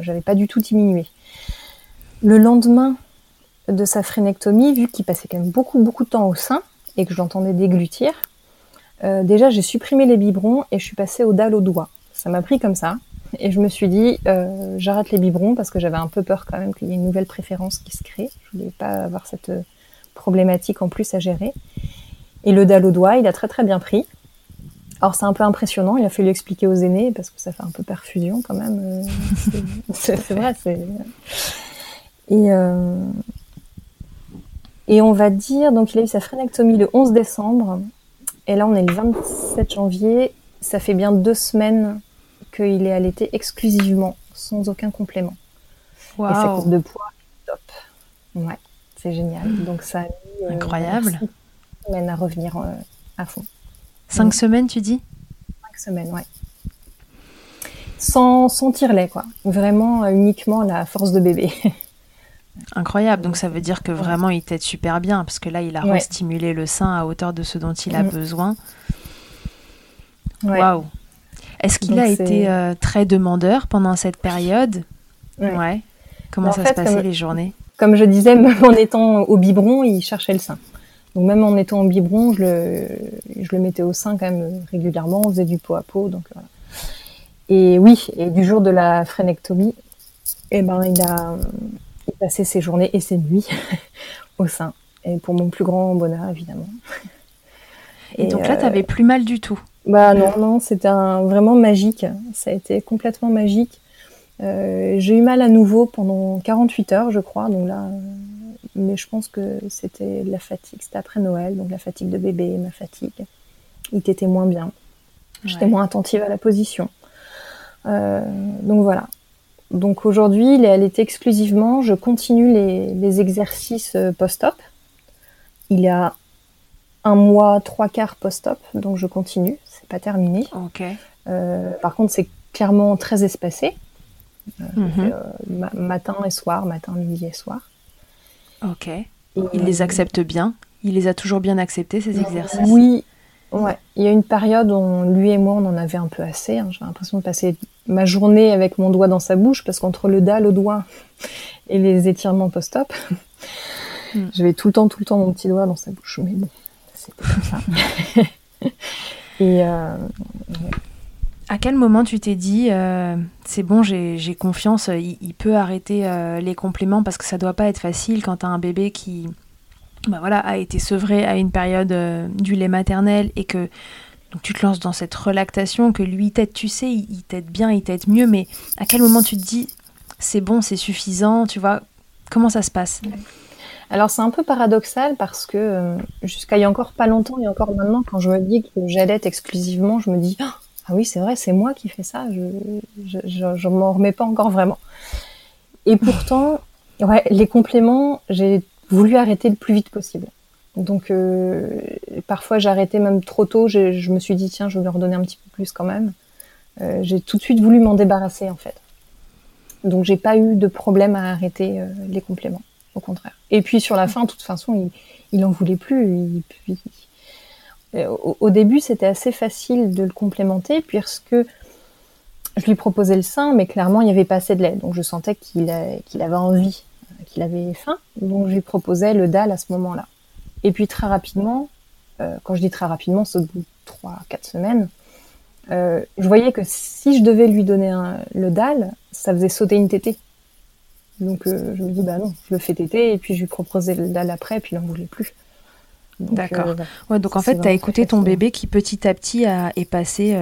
J'avais pas du tout diminué. Le lendemain de sa phrénectomie, vu qu'il passait quand même beaucoup beaucoup de temps au sein et que je l'entendais déglutir, euh, déjà j'ai supprimé les biberons et je suis passée au dalle au doigt. Ça m'a pris comme ça. Et je me suis dit, euh, j'arrête les biberons parce que j'avais un peu peur quand même qu'il y ait une nouvelle préférence qui se crée. Je voulais pas avoir cette euh, problématique en plus à gérer. Et le dalle au doigt, il a très très bien pris. Alors c'est un peu impressionnant, il a fallu expliquer aux aînés parce que ça fait un peu perfusion quand même. c'est- vrai, c'est. Et, euh, et on va dire, donc il a eu sa phrénectomie le 11 décembre, et là on est le 27 janvier, ça fait bien deux semaines qu'il est allaité exclusivement, sans aucun complément. Et sa courbe de poids top. Ouais, c'est génial. Donc ça a mis euh, Incroyable. cinq semaines à revenir euh, à fond. Cinq semaines tu dis? Cinq semaines, ouais. Sans, sans tire-lait, quoi. Vraiment, euh, uniquement la force de bébé. Incroyable, donc ça veut dire que vraiment il t'aide super bien parce que là il a Ouais. restimulé le sein à hauteur de ce dont il a Mhm. besoin. Waouh Est-ce qu'il a été euh, très demandeur pendant cette période? Ouais. Comment En ça fait, se passait comme- les journées? Comme je disais, même en étant au biberon, il cherchait le sein. Donc même en étant au biberon, je le, je le mettais au sein quand même régulièrement, on faisait du pot à pot. Donc, voilà. Et oui, et du jour de la phrénectomie, eh ben, il a il passait ses journées et ses nuits au sein. Et pour mon plus grand bonheur, évidemment. Et, donc là euh, t'avais plus mal du tout. Bah non, non, c'était vraiment magique. Ça a été complètement magique. Euh, j'ai eu mal à nouveau pendant 48 heures, je crois. Donc là, mais je pense que c'était la fatigue. C'était après Noël, donc la fatigue de bébé, ma fatigue. Il était moins bien. J'étais Ouais. moins attentive à la position. Euh, donc voilà. Donc aujourd'hui, il est allaité exclusivement. Je continue les, les exercices euh, post-op. Il y a un mois, trois quarts post-op, donc je continue. C'est pas terminé. Ok. Euh, par contre, c'est clairement très espacé. Mhm. Euh, ma- matin et soir, matin, midi et soir. Ok. Et, Il les euh, accepte bien? Il les a toujours bien acceptés ces exercices? Oui, ouais. Il y a une période où lui et moi, on en avait un peu assez. hein. J'avais l'impression de passer ma journée avec mon doigt dans sa bouche parce qu'entre le dalle au doigt et les étirements post-op, Mm. j'avais tout le temps, tout le temps mon petit doigt dans sa bouche. Mais bon, c'était comme ça. et euh, À quel moment tu t'es dit, euh, c'est bon, j'ai j'ai confiance, il, il peut arrêter euh, les compléments parce que ça doit pas être facile quand tu as un bébé qui bah voilà, a été sevré à une période euh, du lait maternel et que tu te lances dans cette relactation, que lui t'aide, tu sais, il, t'aide bien, il t'aide mieux, mais à quel moment tu te dis, c'est bon, c'est suffisant, tu vois, comment ça se passe? Alors c'est un peu paradoxal parce que euh, jusqu'à il y a encore pas longtemps et encore maintenant, quand je me dis que j'allaite exclusivement, je me dis ah! Ah oui c'est vrai c'est moi qui fais ça, je je, je, je m'en remets pas encore vraiment. Et pourtant ouais les compléments j'ai voulu arrêter le plus vite possible. Donc euh, parfois arrêté même trop tôt, je me suis dit tiens je vais leur donner un petit peu plus quand même. Euh, j'ai tout de suite voulu m'en débarrasser en fait. Donc j'ai pas eu de problème à arrêter euh, les compléments au contraire. Et puis sur la fin, de toute façon, il, il en voulait plus. Euh, au, début, c'était assez facile de le complémenter puisque je lui proposais le sein, mais clairement, il n'y avait pas assez de lait. Donc je sentais qu'il qu'il avait envie, euh, qu'il avait faim. Donc je lui proposais le dalle à ce moment-là. Et puis très rapidement, euh, quand je dis très rapidement, c'est au bout de 3-4 semaines, euh, je voyais que si je devais lui donner un- le dalle, ça faisait sauter une tétée. Donc euh, je me dis bah non, je le fais téter et puis je lui proposais le dalle après et puis il n'en voulait plus. D'accord. ouais, donc en fait, tu as écouté ton bébé qui petit à petit a, est passé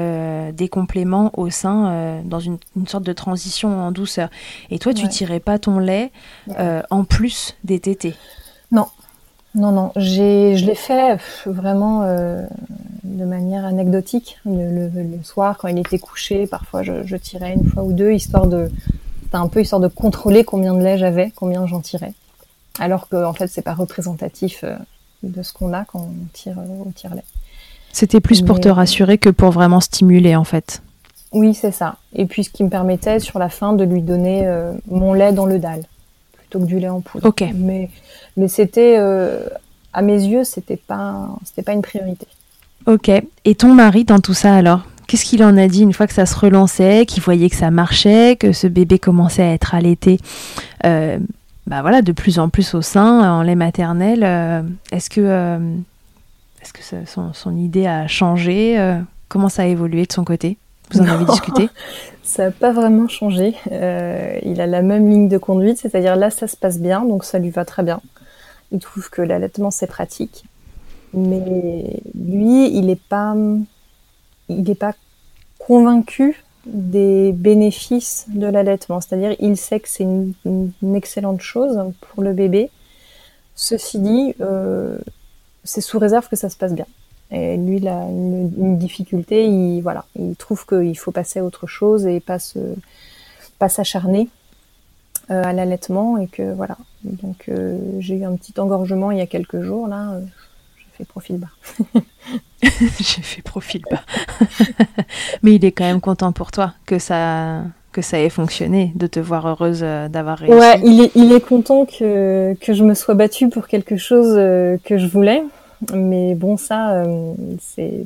des compléments au sein dans une, sorte de transition en douceur. Et toi, tu tirais pas ton lait en plus des tétés Non, non, j'ai, je l'ai fait vraiment euh, de manière anecdotique. Le, soir, quand il était couché, parfois je, tirais une fois ou deux, histoire de, c'était un peu histoire de contrôler combien de lait j'avais, combien j'en tirais. Alors que en fait, c'est pas représentatif euh, de ce qu'on a quand on tire euh, au tire-lait. C'était plus pour te rassurer que pour vraiment stimuler, en fait. Oui, c'est ça. Et puis ce qui me permettait sur la fin de lui donner mon lait dans le dalle plutôt que du lait en poudre. Ok. Mais mais c'était, euh, à mes yeux, c'était pas, c'était pas une priorité. Ok. Et ton mari dans tout ça alors? Qu'est-ce qu'il en a dit une fois que ça se relançait, qu'il voyait que ça marchait, que ce bébé commençait à être allaité euh, bah voilà, de plus en plus au sein, en lait maternel euh, Est-ce que, euh, est-ce que son, son, idée a changé Comment ça a évolué de son côté? Vous en avez discuté Ça n'a pas vraiment changé. il a la même ligne de conduite, c'est-à-dire là, ça se passe bien, donc ça lui va très bien. Il trouve que l'allaitement c'est pratique, mais lui, il n'est pas, il n'est pas convaincu des bénéfices de l'allaitement. C'est-à-dire, il sait que c'est une, excellente chose pour le bébé. Ceci dit, euh, c'est sous réserve que ça se passe bien. Et lui, il a une, difficulté. Il voilà, il trouve qu'il faut passer à autre chose et pas se, pas s'acharner euh, à l'allaitement et que voilà. Donc euh, j'ai eu un petit engorgement il y a quelques jours là. Euh, j'ai fait profil bas. j'ai fait profil bas. Mais il est quand même content pour toi que ça que ça ait fonctionné, de te voir heureuse d'avoir réussi. Ouais, il est, il est content que, que je me sois battue pour quelque chose que je voulais. Mais bon, ça, c'est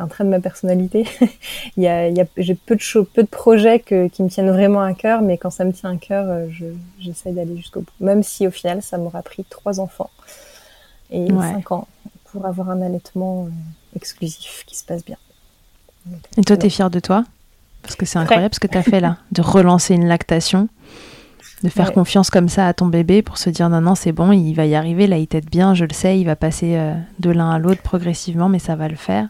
un trait de ma personnalité. il y a, il y a j'ai peu de peu de projets que, qui me tiennent vraiment à cœur, mais quand ça me tient à cœur, euh, j'essaie d'aller jusqu'au bout. Même si au final, ça m'aura pris trois enfants et cinq ans pour avoir un allaitement euh, exclusif qui se passe bien. et toi, tu es fière de toi? Parce que c'est incroyable ce que tu as fait là, de relancer une lactation, de faire confiance comme ça à ton bébé pour se dire non, non, c'est bon, il va y arriver, là, il t'aide bien, je le sais, il va passer euh, de l'un à l'autre progressivement, mais ça va le faire.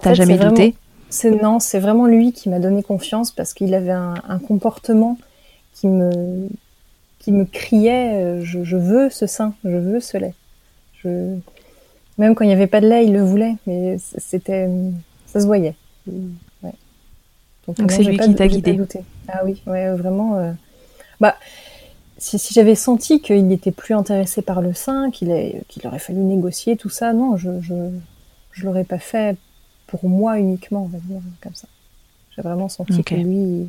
T'as jamais douté? C'est non, c'est vraiment lui qui m'a donné confiance parce qu'il avait un, comportement qui me qui me criait euh, je, veux ce sein, je veux ce lait. Je... Même quand il n'y avait pas de lait, il le voulait, mais c'était ça se voyait. Donc c'est lui qui t'a guidé. Ah oui, ouais, vraiment. Euh, bah, si, j'avais senti qu'il n'était plus intéressé par le sein, qu'il aurait fallu négocier tout ça, non, je je, je l'aurais pas fait pour moi uniquement, on va dire, comme ça. J'ai vraiment senti que lui,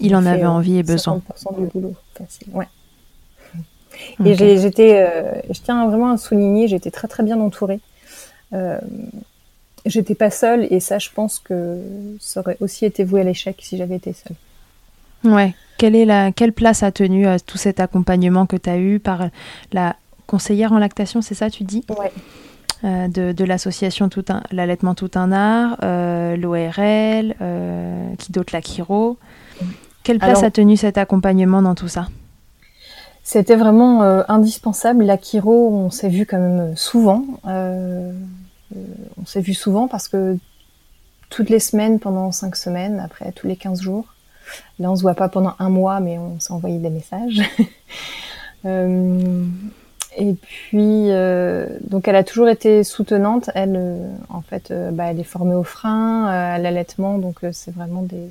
il, en avait envie et besoin. 50% du boulot, facile. Ouais. Et j'étais, euh, je tiens vraiment à souligner, j'étais très très bien entourée. Euh, j'étais pas seule et ça, je pense que ça aurait aussi été voué à l'échec si j'avais été seule. Ouais. Quelle, est la, quelle place a tenu euh, tout cet accompagnement que tu as eu par la conseillère en lactation, c'est ça, tu dis? Ouais. Euh, de, l'association tout l'allaitement tout un art, euh, l'ORL, qui dote la Chiro? Quelle place a tenu cet accompagnement dans tout ça? C'était vraiment indispensable. La Chiro, on s'est vu quand même souvent. on s'est vu souvent parce que toutes les semaines, pendant cinq semaines, après tous les 15 jours. Là, on se voit pas pendant un mois, mais on s'est envoyé des messages. Et puis, euh, donc elle a toujours été soutenante. Elle, euh, en fait, euh, bah, elle est formée au frein, à l'allaitement, donc c'est vraiment des.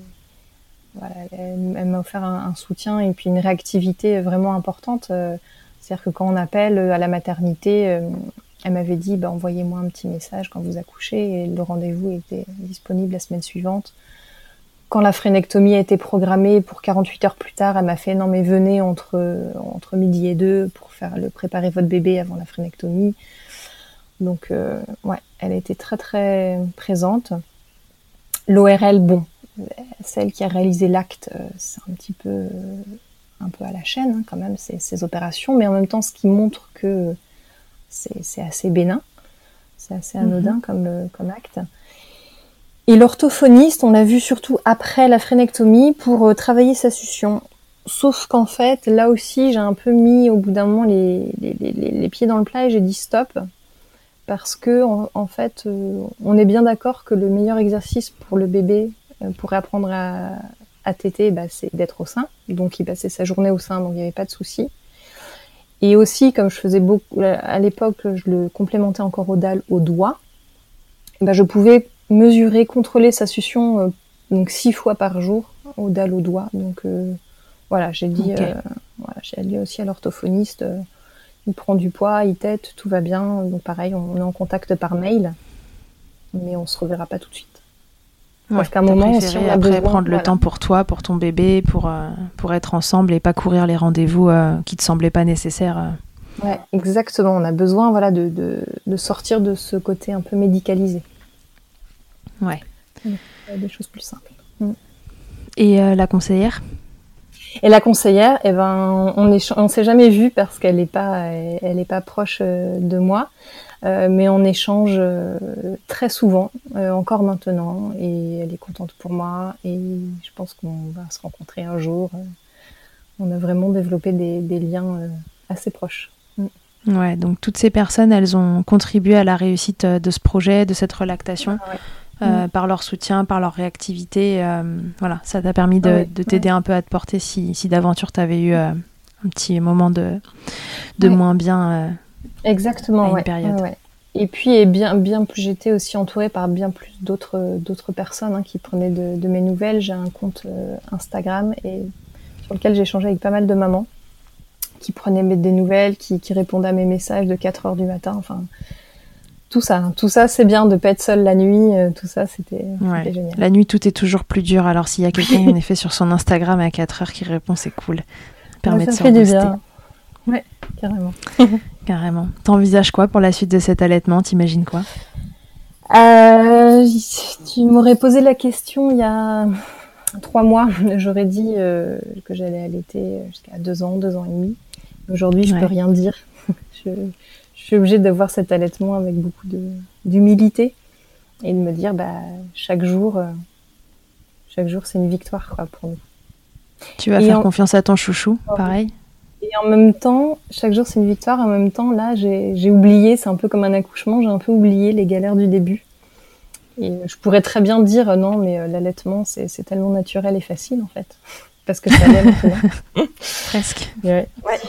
Elle, m'a offert un, soutien et puis une réactivité vraiment importante. C'est-à-dire que quand on appelle à la maternité, elle m'avait dit bah, envoyez-moi un petit message quand vous accouchez et le rendez-vous était disponible la semaine suivante quand la frénectomie a été programmée pour 48 heures plus tard, elle m'a fait non mais venez entre entre midi et deux pour faire le préparer votre bébé avant la frénectomie. Donc euh, ouais, elle a été très très présente. L'ORL, bon, celle qui a réalisé l'acte, euh, c'est un petit peu un peu à la chaîne hein, quand même ces, ces, opérations, mais en même temps ce qui montre que c'est assez bénin, c'est assez anodin mhm. comme comme acte. Et l'orthophoniste, on l'a vu surtout après la frénectomie pour euh, travailler sa succion. sauf qu'en fait, là aussi, j'ai un peu mis au bout d'un moment les, les, les, les, pieds dans le plat et j'ai dit stop. Parce que, en, fait, euh, on est bien d'accord que le meilleur exercice pour le bébé, euh, pour apprendre à, à téter, bah, c'est d'être au sein. Donc, il passait sa journée au sein, donc il n'y avait pas de souci. Et aussi, comme je faisais beaucoup, à l'époque, je le complémentais encore au dalle au doigt, bah, je pouvais mesurer, contrôler sa succion euh, donc six fois par jour au dalle au doigt. Donc euh, voilà, j'ai dit, euh, voilà, j'ai dit aussi à l'orthophoniste, il prend du poids, il tête, tout va bien. Donc pareil, on est en contact par mail, mais on se reverra pas tout de suite. Parce qu'à un moment, on a après prendre le temps pour toi, pour ton bébé, pour pour être ensemble et pas courir les rendez-vous qui te semblaient pas nécessaires. Ouais, exactement. On a besoin, voilà, de, de, de sortir de ce côté un peu médicalisé. Ouais. Des choses plus simples. Mm. Et euh, la conseillère? Et la conseillère, eh ben, on ne on s'est jamais vu parce qu'elle n'est pas, elle est pas proche euh, de moi, euh, mais on échange très souvent, encore maintenant, et elle est contente pour moi, et je pense qu'on va se rencontrer un jour. on a vraiment développé des, des liens assez proches. Mm. Ouais, donc toutes ces personnes, elles ont contribué à la réussite de ce projet, de cette relactation. Ah euh, mm. par leur soutien, par leur réactivité. Euh, voilà, ça t'a permis de, t'aider un peu à te porter si, si d'aventure tu avais eu euh, un petit moment de, de moins bien. Exactement, à une période. Et puis, et bien, bien plus, j'étais aussi entourée par bien plus d'autres, d'autres personnes hein, qui prenaient de, mes nouvelles. J'ai un compte Instagram et sur lequel échangé avec pas mal de mamans qui prenaient des nouvelles, qui, qui répondaient à mes messages de 4 heures du matin. Enfin, tout ça, tout ça, c'est bien de pas être seul la nuit. Euh, tout ça, c'était génial. La nuit, tout est toujours plus dur. Alors s'il y a quelqu'un en effet sur son Instagram à 4 heures qui répond, c'est cool. Permet ça de fait du bien. Ouais, carrément. carrément. T'envisages quoi pour la suite de cet allaitement? T'imagines quoi? Euh, Tu m'aurais posé la question il y a trois mois. J'aurais dit euh, que j'allais allaiter jusqu'à deux ans, deux ans et demi. Aujourd'hui, je peux rien dire. je je suis obligée d'avoir cet allaitement avec beaucoup d'humilité et de me dire bah chaque jour euh, chaque jour c'est une victoire quoi pour nous. Tu vas faire confiance à ton chouchou, pareil? Et en même temps, chaque jour c'est une victoire. En même temps, là, j'ai oublié, c'est un peu comme un accouchement, j'ai un peu oublié les galères du début. Et je pourrais très bien dire non, mais euh, l'allaitement c'est tellement naturel et facile en fait, parce que ça allait Presque. Ouais. ouais.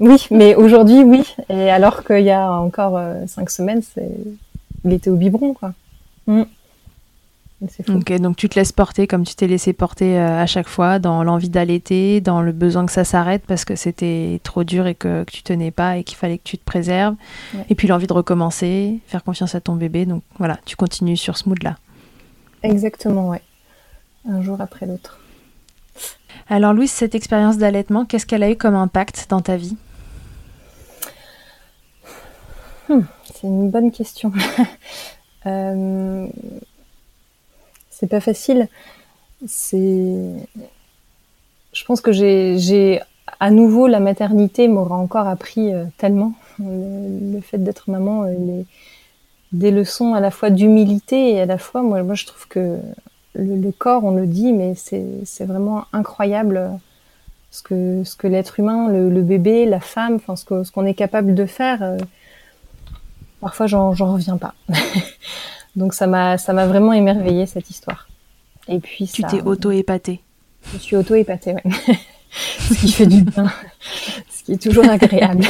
Oui, mais aujourd'hui, oui. Et alors qu'il y a encore euh, cinq semaines, il était au biberon, quoi. Mm. Ok, donc tu te laisses porter comme tu t'es laissé porter euh, à chaque fois, dans l'envie d'allaiter, dans le besoin que ça s'arrête parce que c'était trop dur et que, que tu tenais pas et qu'il fallait que tu te préserves. Et puis l'envie de recommencer, faire confiance à ton bébé. Donc voilà, tu continues sur ce mood-là. Exactement, ouais. Un jour après l'autre. Alors Louise, cette expérience d'allaitement, qu'est-ce qu'elle a eu comme impact dans ta vie? Hmm, c'est une bonne question. euh, c'est pas facile. C'est, je pense que j'ai, à nouveau la maternité m'aura encore appris euh, tellement le, fait d'être maman, euh, des leçons à la fois d'humilité et à la fois, moi, je trouve que le, corps, on le dit, mais c'est vraiment incroyable ce que, ce que l'être humain, le, bébé, la femme, enfin ce qu'on est capable de faire. Parfois j'en reviens pas. Donc ça m'a ça m'a vraiment émerveillé cette histoire. Et puis tu t'es auto épatée. Je suis auto épatée, ouais. ce qui fait du bien, ce qui est toujours agréable.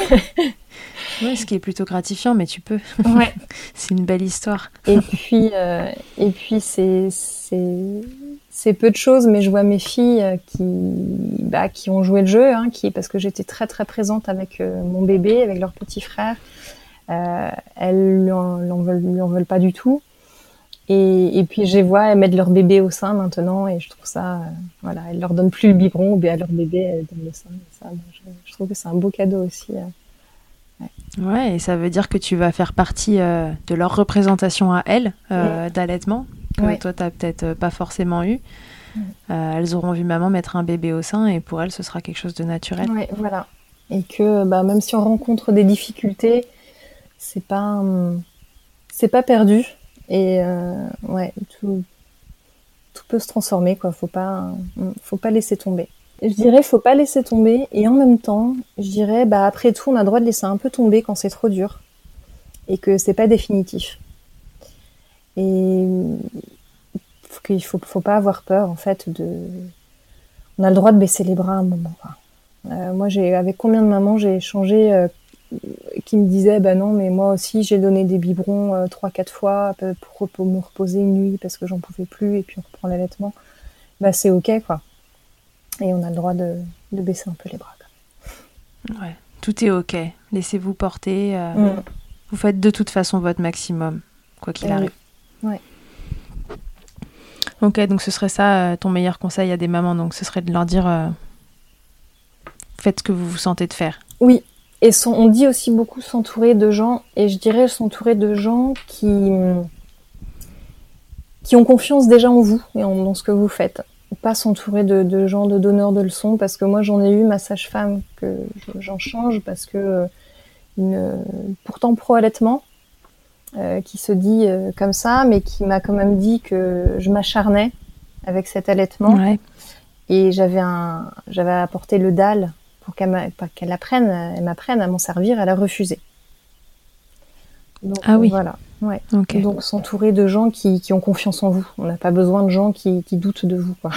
ouais, ce qui est plutôt gratifiant, mais tu peux. Ouais. c'est une belle histoire. Et puis euh, et puis c'est c'est c'est peu de choses, mais je vois mes filles euh, qui, bah, qui ont joué le jeu, hein, qui, parce que j'étais très très présente avec euh, mon bébé, avec leur petit frère, elles lui en, veulent, lui en veulent pas du tout. Et, et puis je les vois mettre leur bébé au sein maintenant et je trouve ça, euh, voilà, elles leur donnent plus le biberon, bien à leur bébé elles donnent le sein. Ça, je, trouve que c'est un beau cadeau aussi. Euh, ouais. et ça veut dire que tu vas faire partie de leur représentation à elles d'allaitement, que toi, tu n'as peut-être pas forcément eu. elles auront vu maman mettre un bébé au sein et pour elles, ce sera quelque chose de naturel. Ouais, voilà. Et que bah, même si on rencontre des difficultés, c'est pas c'est pas perdu et euh, ouais tout tout peut se transformer quoi faut pas faut pas laisser tomber je dirais, faut pas laisser tomber. Et en même temps, je dirais, bah après tout, on a le droit de laisser un peu tomber quand c'est trop dur et que c'est pas définitif. Et faut qu'il faut, faut pas avoir peur en fait de. On a le droit de baisser les bras à un moment. Euh, moi, j'ai avec combien de mamans j'ai échangé euh, qui me disaient, bah non, mais moi aussi j'ai donné des biberons euh, trois, quatre fois pour, pour, me reposer une nuit parce que j'en pouvais plus et puis on reprend l'allaitement. Bah c'est ok quoi. Et on a le droit de, de baisser un peu les bras. Ouais, tout est ok. Laissez-vous porter. Mm. Vous faites de toute façon votre maximum, quoi qu'il arrive. Ouais. Ok, donc ce serait ça ton meilleur conseil à des mamans, donc ce serait de leur dire faites ce que vous vous sentez de faire. Oui, et on dit aussi beaucoup s'entourer de gens, et je dirais s'entourer de gens qui, qui ont confiance déjà en vous et en, dans ce que vous faites. Pas s'entourer de, gens, de donneurs de leçons, parce que moi j'en ai eu ma sage-femme que j'en change, parce que une, pourtant pro-allaitement, euh, qui se dit euh, comme ça, mais qui m'a quand même dit que je m'acharnais avec cet allaitement. Et j'avais un, j'avais apporté le dalle pour qu'elle apprenne, elle m'apprenne à m'en servir, elle a refusé. ah oui. Voilà. Ouais. Donc s'entourer de gens qui, qui, ont confiance en vous. On n'a pas besoin de gens qui, qui, doutent de vous, quoi.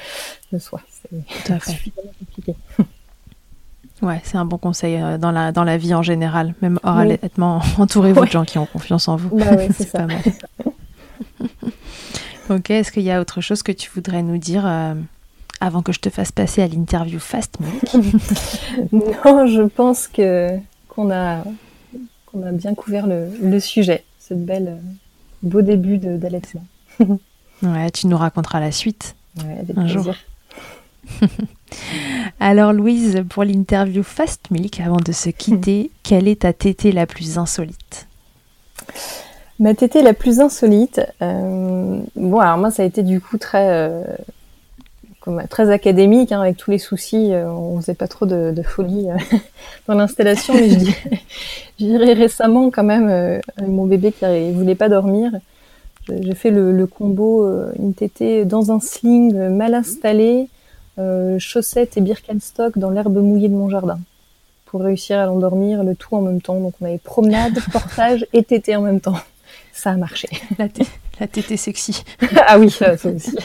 de soi. C'est compliqué. Ouais, c'est un bon conseil euh, dans la, dans la vie en général. Même oralement, entourez-vous de gens qui ont confiance en vous. Bah ouais, c'est Pas mal. ok, est-ce qu'il y a autre chose que tu voudrais nous dire euh, avant que je te fasse passer à l'interview Fast Milk Non, je pense que qu'on a qu'on a bien couvert le, le sujet, ce bel euh, beau début d'allaitement. ouais, tu nous raconteras la suite ouais, un jour. Alors Louise, pour l'interview Fast Milk, avant de se quitter, quelle est ta tétée la plus insolite? Ma tétée la plus insolite, euh, bon alors moi ça a été du coup très euh, très académique, hein, avec tous les soucis. Euh, on faisait pas trop de, de folie euh, dans l'installation, mais je dirais, récemment quand même, euh, mon bébé qui ne voulait pas dormir, j'ai fait le, le combo une tétée dans un sling mal installé, chaussettes et Birkenstock dans l'herbe mouillée de mon jardin pour réussir à l'endormir, le tout en même temps. Donc on avait promenade, portage et tétée en même temps. Ça a marché. La tétée sexy. ah oui, ça aussi.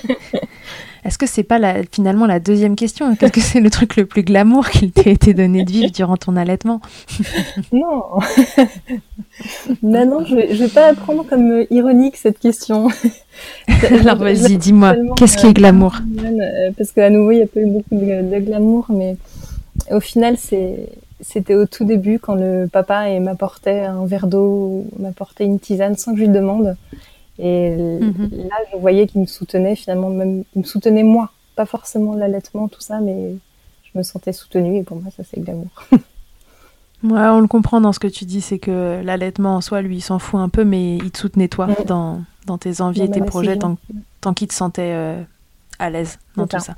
Est-ce que c'est pas la, finalement la deuxième question? Qu'est-ce que c'est le truc le plus glamour qu'il t'ait été donné de vivre durant ton allaitement? Non. non, non, je vais, vais pas la prendre comme euh, ironique cette question. Alors vas-y, dis-moi, qu'est-ce qui est glamour? Euh, Parce qu'à nouveau, il n'y a pas eu beaucoup de, glamour, mais au final, c'est c'était au tout début quand le papa m'apportait un verre d'eau, m'apportait une tisane sans que je lui demande. Et mhm. là, je voyais qu'il me soutenait finalement, même il me soutenait moi, pas forcément l'allaitement, tout ça, mais je me sentais soutenue et pour moi, ça c'est glamour. ouais, on le comprend dans ce que tu dis, c'est que l'allaitement en soi, lui, il s'en fout un peu, mais il te soutenait toi dans, dans, tes envies et tes projets tant, tant qu'il te sentait euh, à l'aise dans tout ça.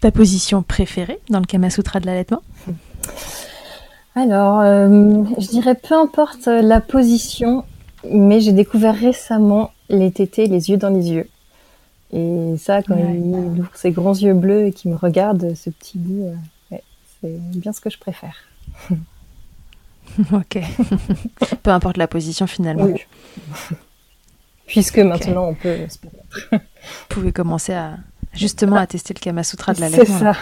Ta position préférée dans le Kama Sutra de l'allaitement? Alors, euh, je dirais peu importe la position, mais j'ai découvert récemment les tétés les yeux dans les yeux. Et ça, quand il ouvre ses grands yeux bleus et qu'il me regarde, ce petit bout, euh, c'est bien ce que je préfère. ok. Peu importe la position finalement. Puisque maintenant on peut se Vous pouvez commencer à justement à tester le Kama Sutra de la lettre. C'est ça.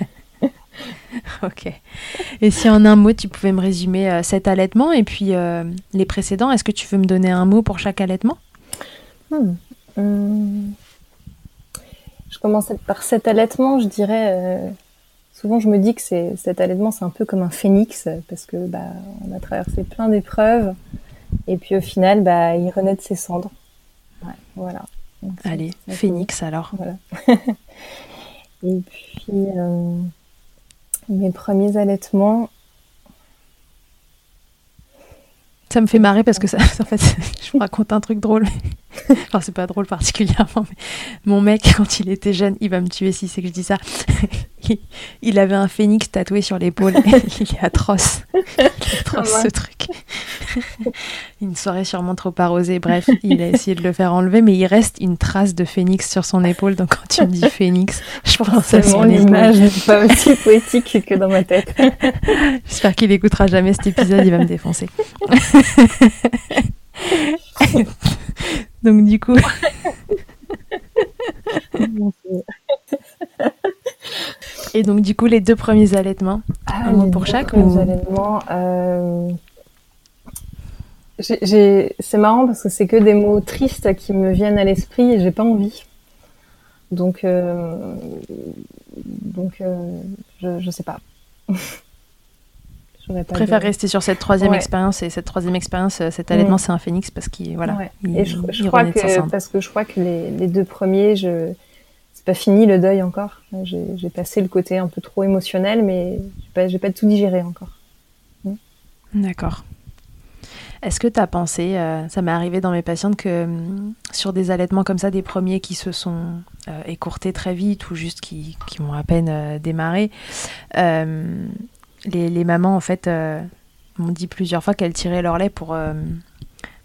ok. Et si en un mot, tu pouvais me résumer euh, cet allaitement et puis euh, les précédents, est-ce que tu veux me donner un mot pour chaque allaitement? Hmm. Hmm. Je commence par cet allaitement, je dirais. Euh, souvent, je me dis que cet allaitement, c'est un peu comme un phénix parce que bah, on a traversé plein d'épreuves et puis au final, bah, il renaît de ses cendres. voilà. Allez, phénix alors. Voilà. et puis mes premiers allaitements. Ça me fait marrer parce que ça, en fait, je vous raconte un truc drôle. enfin, c'est pas drôle particulièrement, mais mon mec, quand il était jeune, il va me tuer si c'est que je dis ça. il avait un phénix tatoué sur l'épaule. il est atroce. atroce ce truc. une soirée sûrement trop arrosée. Bref, il a essayé de le faire enlever, mais il reste une trace de phénix sur son épaule. Donc quand tu me dis phénix, je pense à son image pas aussi poétique que dans ma tête. J'espère qu'il écoutera jamais cet épisode, il va me défoncer. Donc du coup. Et donc, du coup, les deux premiers allaitements, ah, un mot pour chaque ou... allaitements, euh... c'est marrant parce que c'est que des mots tristes qui me viennent à l'esprit et j'ai pas envie. Donc, euh... donc, euh... je, je sais pas. Je préfère rester sur cette troisième expérience et cette troisième expérience, euh, cet allaitement, c'est un phénix parce qu'il voilà. et je, crois que parce que je crois que les, les deux premiers, je c'est pas fini le deuil encore. J'ai passé le côté un peu trop émotionnel, mais j'ai pas, pas tout digéré encore. Mm. D'accord. Est-ce que tu as pensé, euh, ça m'est arrivé dans mes patientes, que mm, sur des allaitements comme ça, des premiers qui se sont euh, écourtés très vite ou juste qui, qui ont à peine euh, démarré, les, les, mamans en fait m'ont dit plusieurs fois qu'elles tiraient leur lait pour,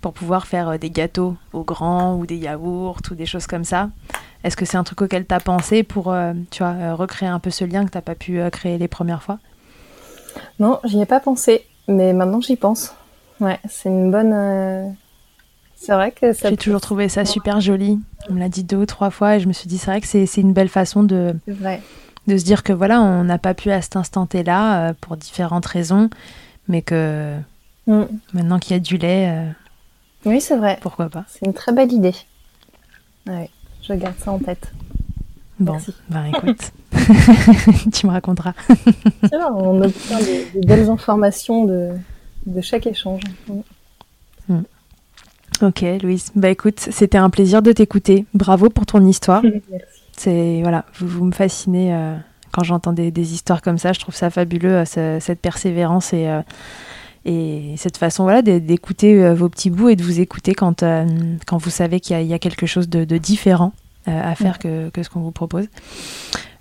pour pouvoir faire des gâteaux aux grands ou des yaourts ou des choses comme ça. Est-ce que c'est un truc auquel tu as pensé pour euh, tu vois, euh, recréer un peu ce lien que tu n'as pas pu euh, créer les premières fois? Non, j'y ai pas pensé, mais maintenant j'y pense. Ouais, c'est une bonne. C'est vrai que ça. J'ai toujours trouvé ça super joli. On me l'a dit deux ou trois fois et je me suis dit, c'est vrai que c'est une belle façon de. De se dire que voilà, on n'a pas pu à cet instant là pour différentes raisons, mais que mm. maintenant qu'il y a du lait. oui, c'est vrai. Pourquoi pas C'est une très belle idée. Ouais. Je garde ça en tête. Bon, bah écoute, tu me raconteras. on obtient des, belles informations de, de chaque échange. Hmm. Ok, Louise. Bah écoute, c'était un plaisir de t'écouter. Bravo pour ton histoire. Merci. C'est voilà, vous, vous, me fascinez euh, quand j'entends des, des, histoires comme ça. Je trouve ça fabuleux, euh, cette persévérance et euh, et cette façon voilà d'écouter vos petits bouts et de vous écouter quand, quand vous savez qu'il y, a quelque chose de, différent à faire que, que, ce qu'on vous propose.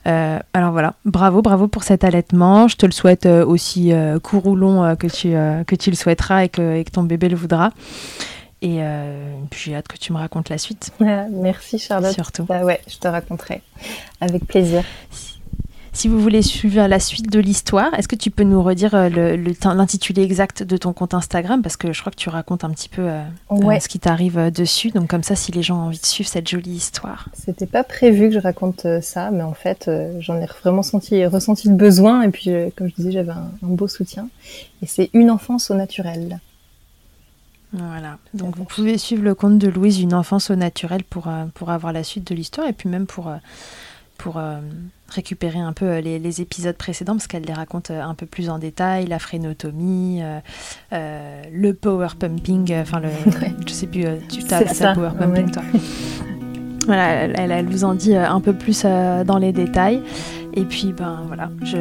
alors voilà, bravo, bravo pour cet allaitement. Je te le souhaite aussi court ou long que, tu, que tu le souhaiteras et que, et que ton bébé le voudra. Et puis j'ai hâte que tu me racontes la suite. Merci Charlotte. Surtout. Bah ouais, je te raconterai. Avec plaisir. Si vous voulez suivre la suite de l'histoire, est-ce que tu peux nous redire euh, l'intitulé exact de ton compte Instagram? Parce que je crois que tu racontes un petit peu euh, euh, ce qui t'arrive dessus. Donc comme ça, si les gens ont envie de suivre cette jolie histoire. C'était pas prévu que je raconte ça, mais en fait, j'en ai vraiment senti, ressenti le besoin. Et puis, comme je disais, j'avais un, beau soutien. Et c'est une enfance au naturel. Voilà, donc vous pouvez suivre le compte de Louise, une enfance au naturel, pour, pour avoir la suite de l'histoire et puis même pour, pour récupérer un peu euh, les, épisodes précédents parce qu'elle les raconte euh, un peu plus en détail, la frénotomie, euh, le power pumping, enfin le, je sais plus, tu t'as ça. power pumping toi. Voilà, elle, elle, vous en dit un peu plus dans les détails. Et puis ben voilà, je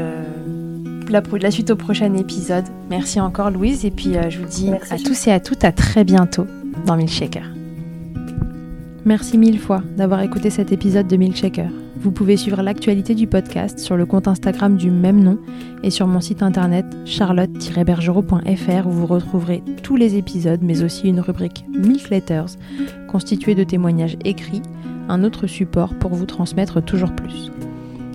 la, la suite au prochain épisode. Merci encore Louise et puis je vous dis à tous et à toutes à très bientôt dans Milkshaker. Merci mille fois d'avoir écouté cet épisode de Milkshaker. Vous pouvez suivre l'actualité du podcast sur le compte Instagram du même nom et sur mon site internet charlotte-bergerot.fr où vous retrouverez tous les épisodes mais aussi une rubrique Milk Letters constituée de témoignages écrits, un autre support pour vous transmettre toujours plus.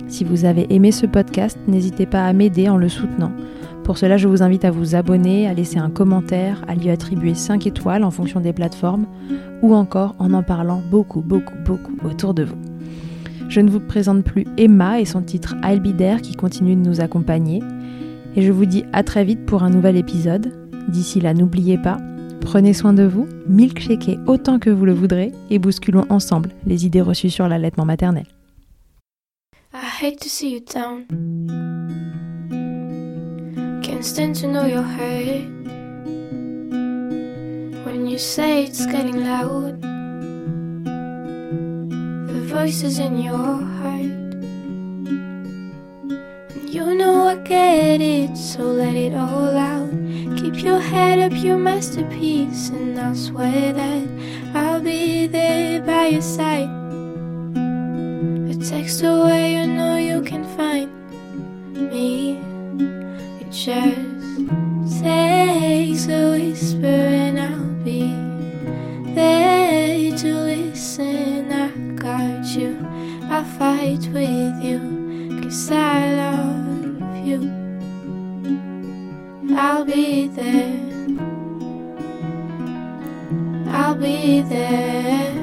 Si vous avez aimé ce podcast, n'hésitez pas à m'aider en le soutenant. Pour cela, je vous invite à vous abonner, à laisser un commentaire, à lui attribuer 5 étoiles en fonction des plateformes, ou encore en en parlant beaucoup, beaucoup, beaucoup autour de vous. Je ne vous présente plus Emma et son titre I'll qui continue de nous accompagner. Et je vous dis à très vite pour un nouvel épisode. D'ici là, n'oubliez pas, prenez soin de vous, milkshakez autant que vous le voudrez et bousculons ensemble les idées reçues sur l'allaitement maternel. Hate to see you down. Can't stand to know your When you say it's getting loud. The voices in your heart. And you know I get it, so let it all out. Keep your head up, your masterpiece, and I'll swear that I'll be there by your side. Text away, you know you can find me. It just takes a whisper, and I'll be there to listen. I got you, I'll fight with you, cause I love you. I'll be there. I'll be there.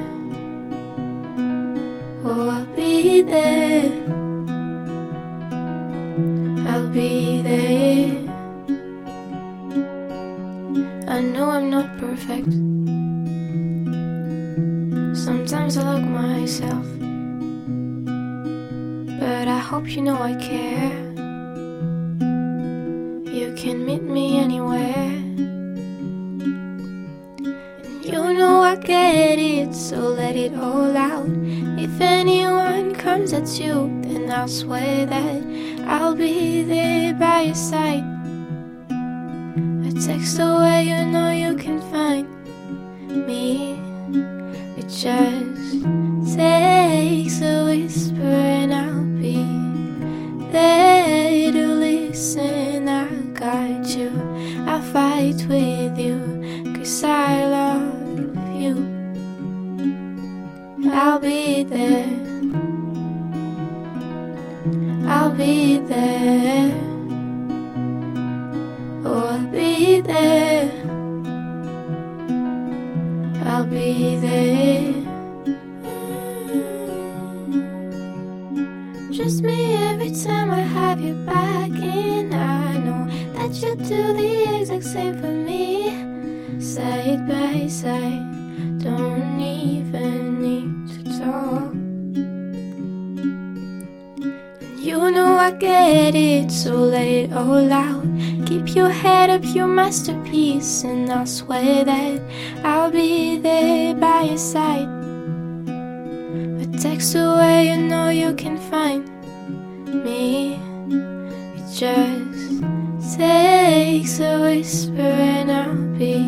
Oh, I'll be there. I'll be there. I know I'm not perfect. Sometimes I look myself. But I hope you know I care. You can meet me anywhere. Know I get it, so let it all out. If anyone comes at you, then I'll swear that I'll be there by your side. A text away, you know you can find me. It just takes there. I'll be there. Oh, I'll be there. I'll be there. Just me every time I have you back in. I know that you'll do the exact same for me. Side by side, get it, so let it all out. Keep your head up, your masterpiece, and I'll swear that I'll be there by your side. A text away, you know you can find me. It just takes a whisper, and I'll be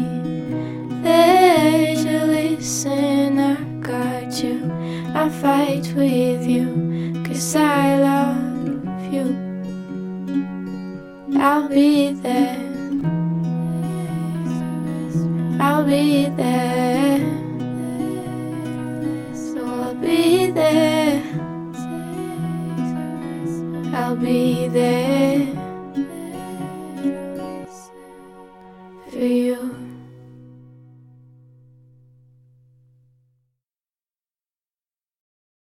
there to listen. I got you, I'll fight with you, cause I love you. I'll be there. I'll be there. So I'll be there. I'll be there for you.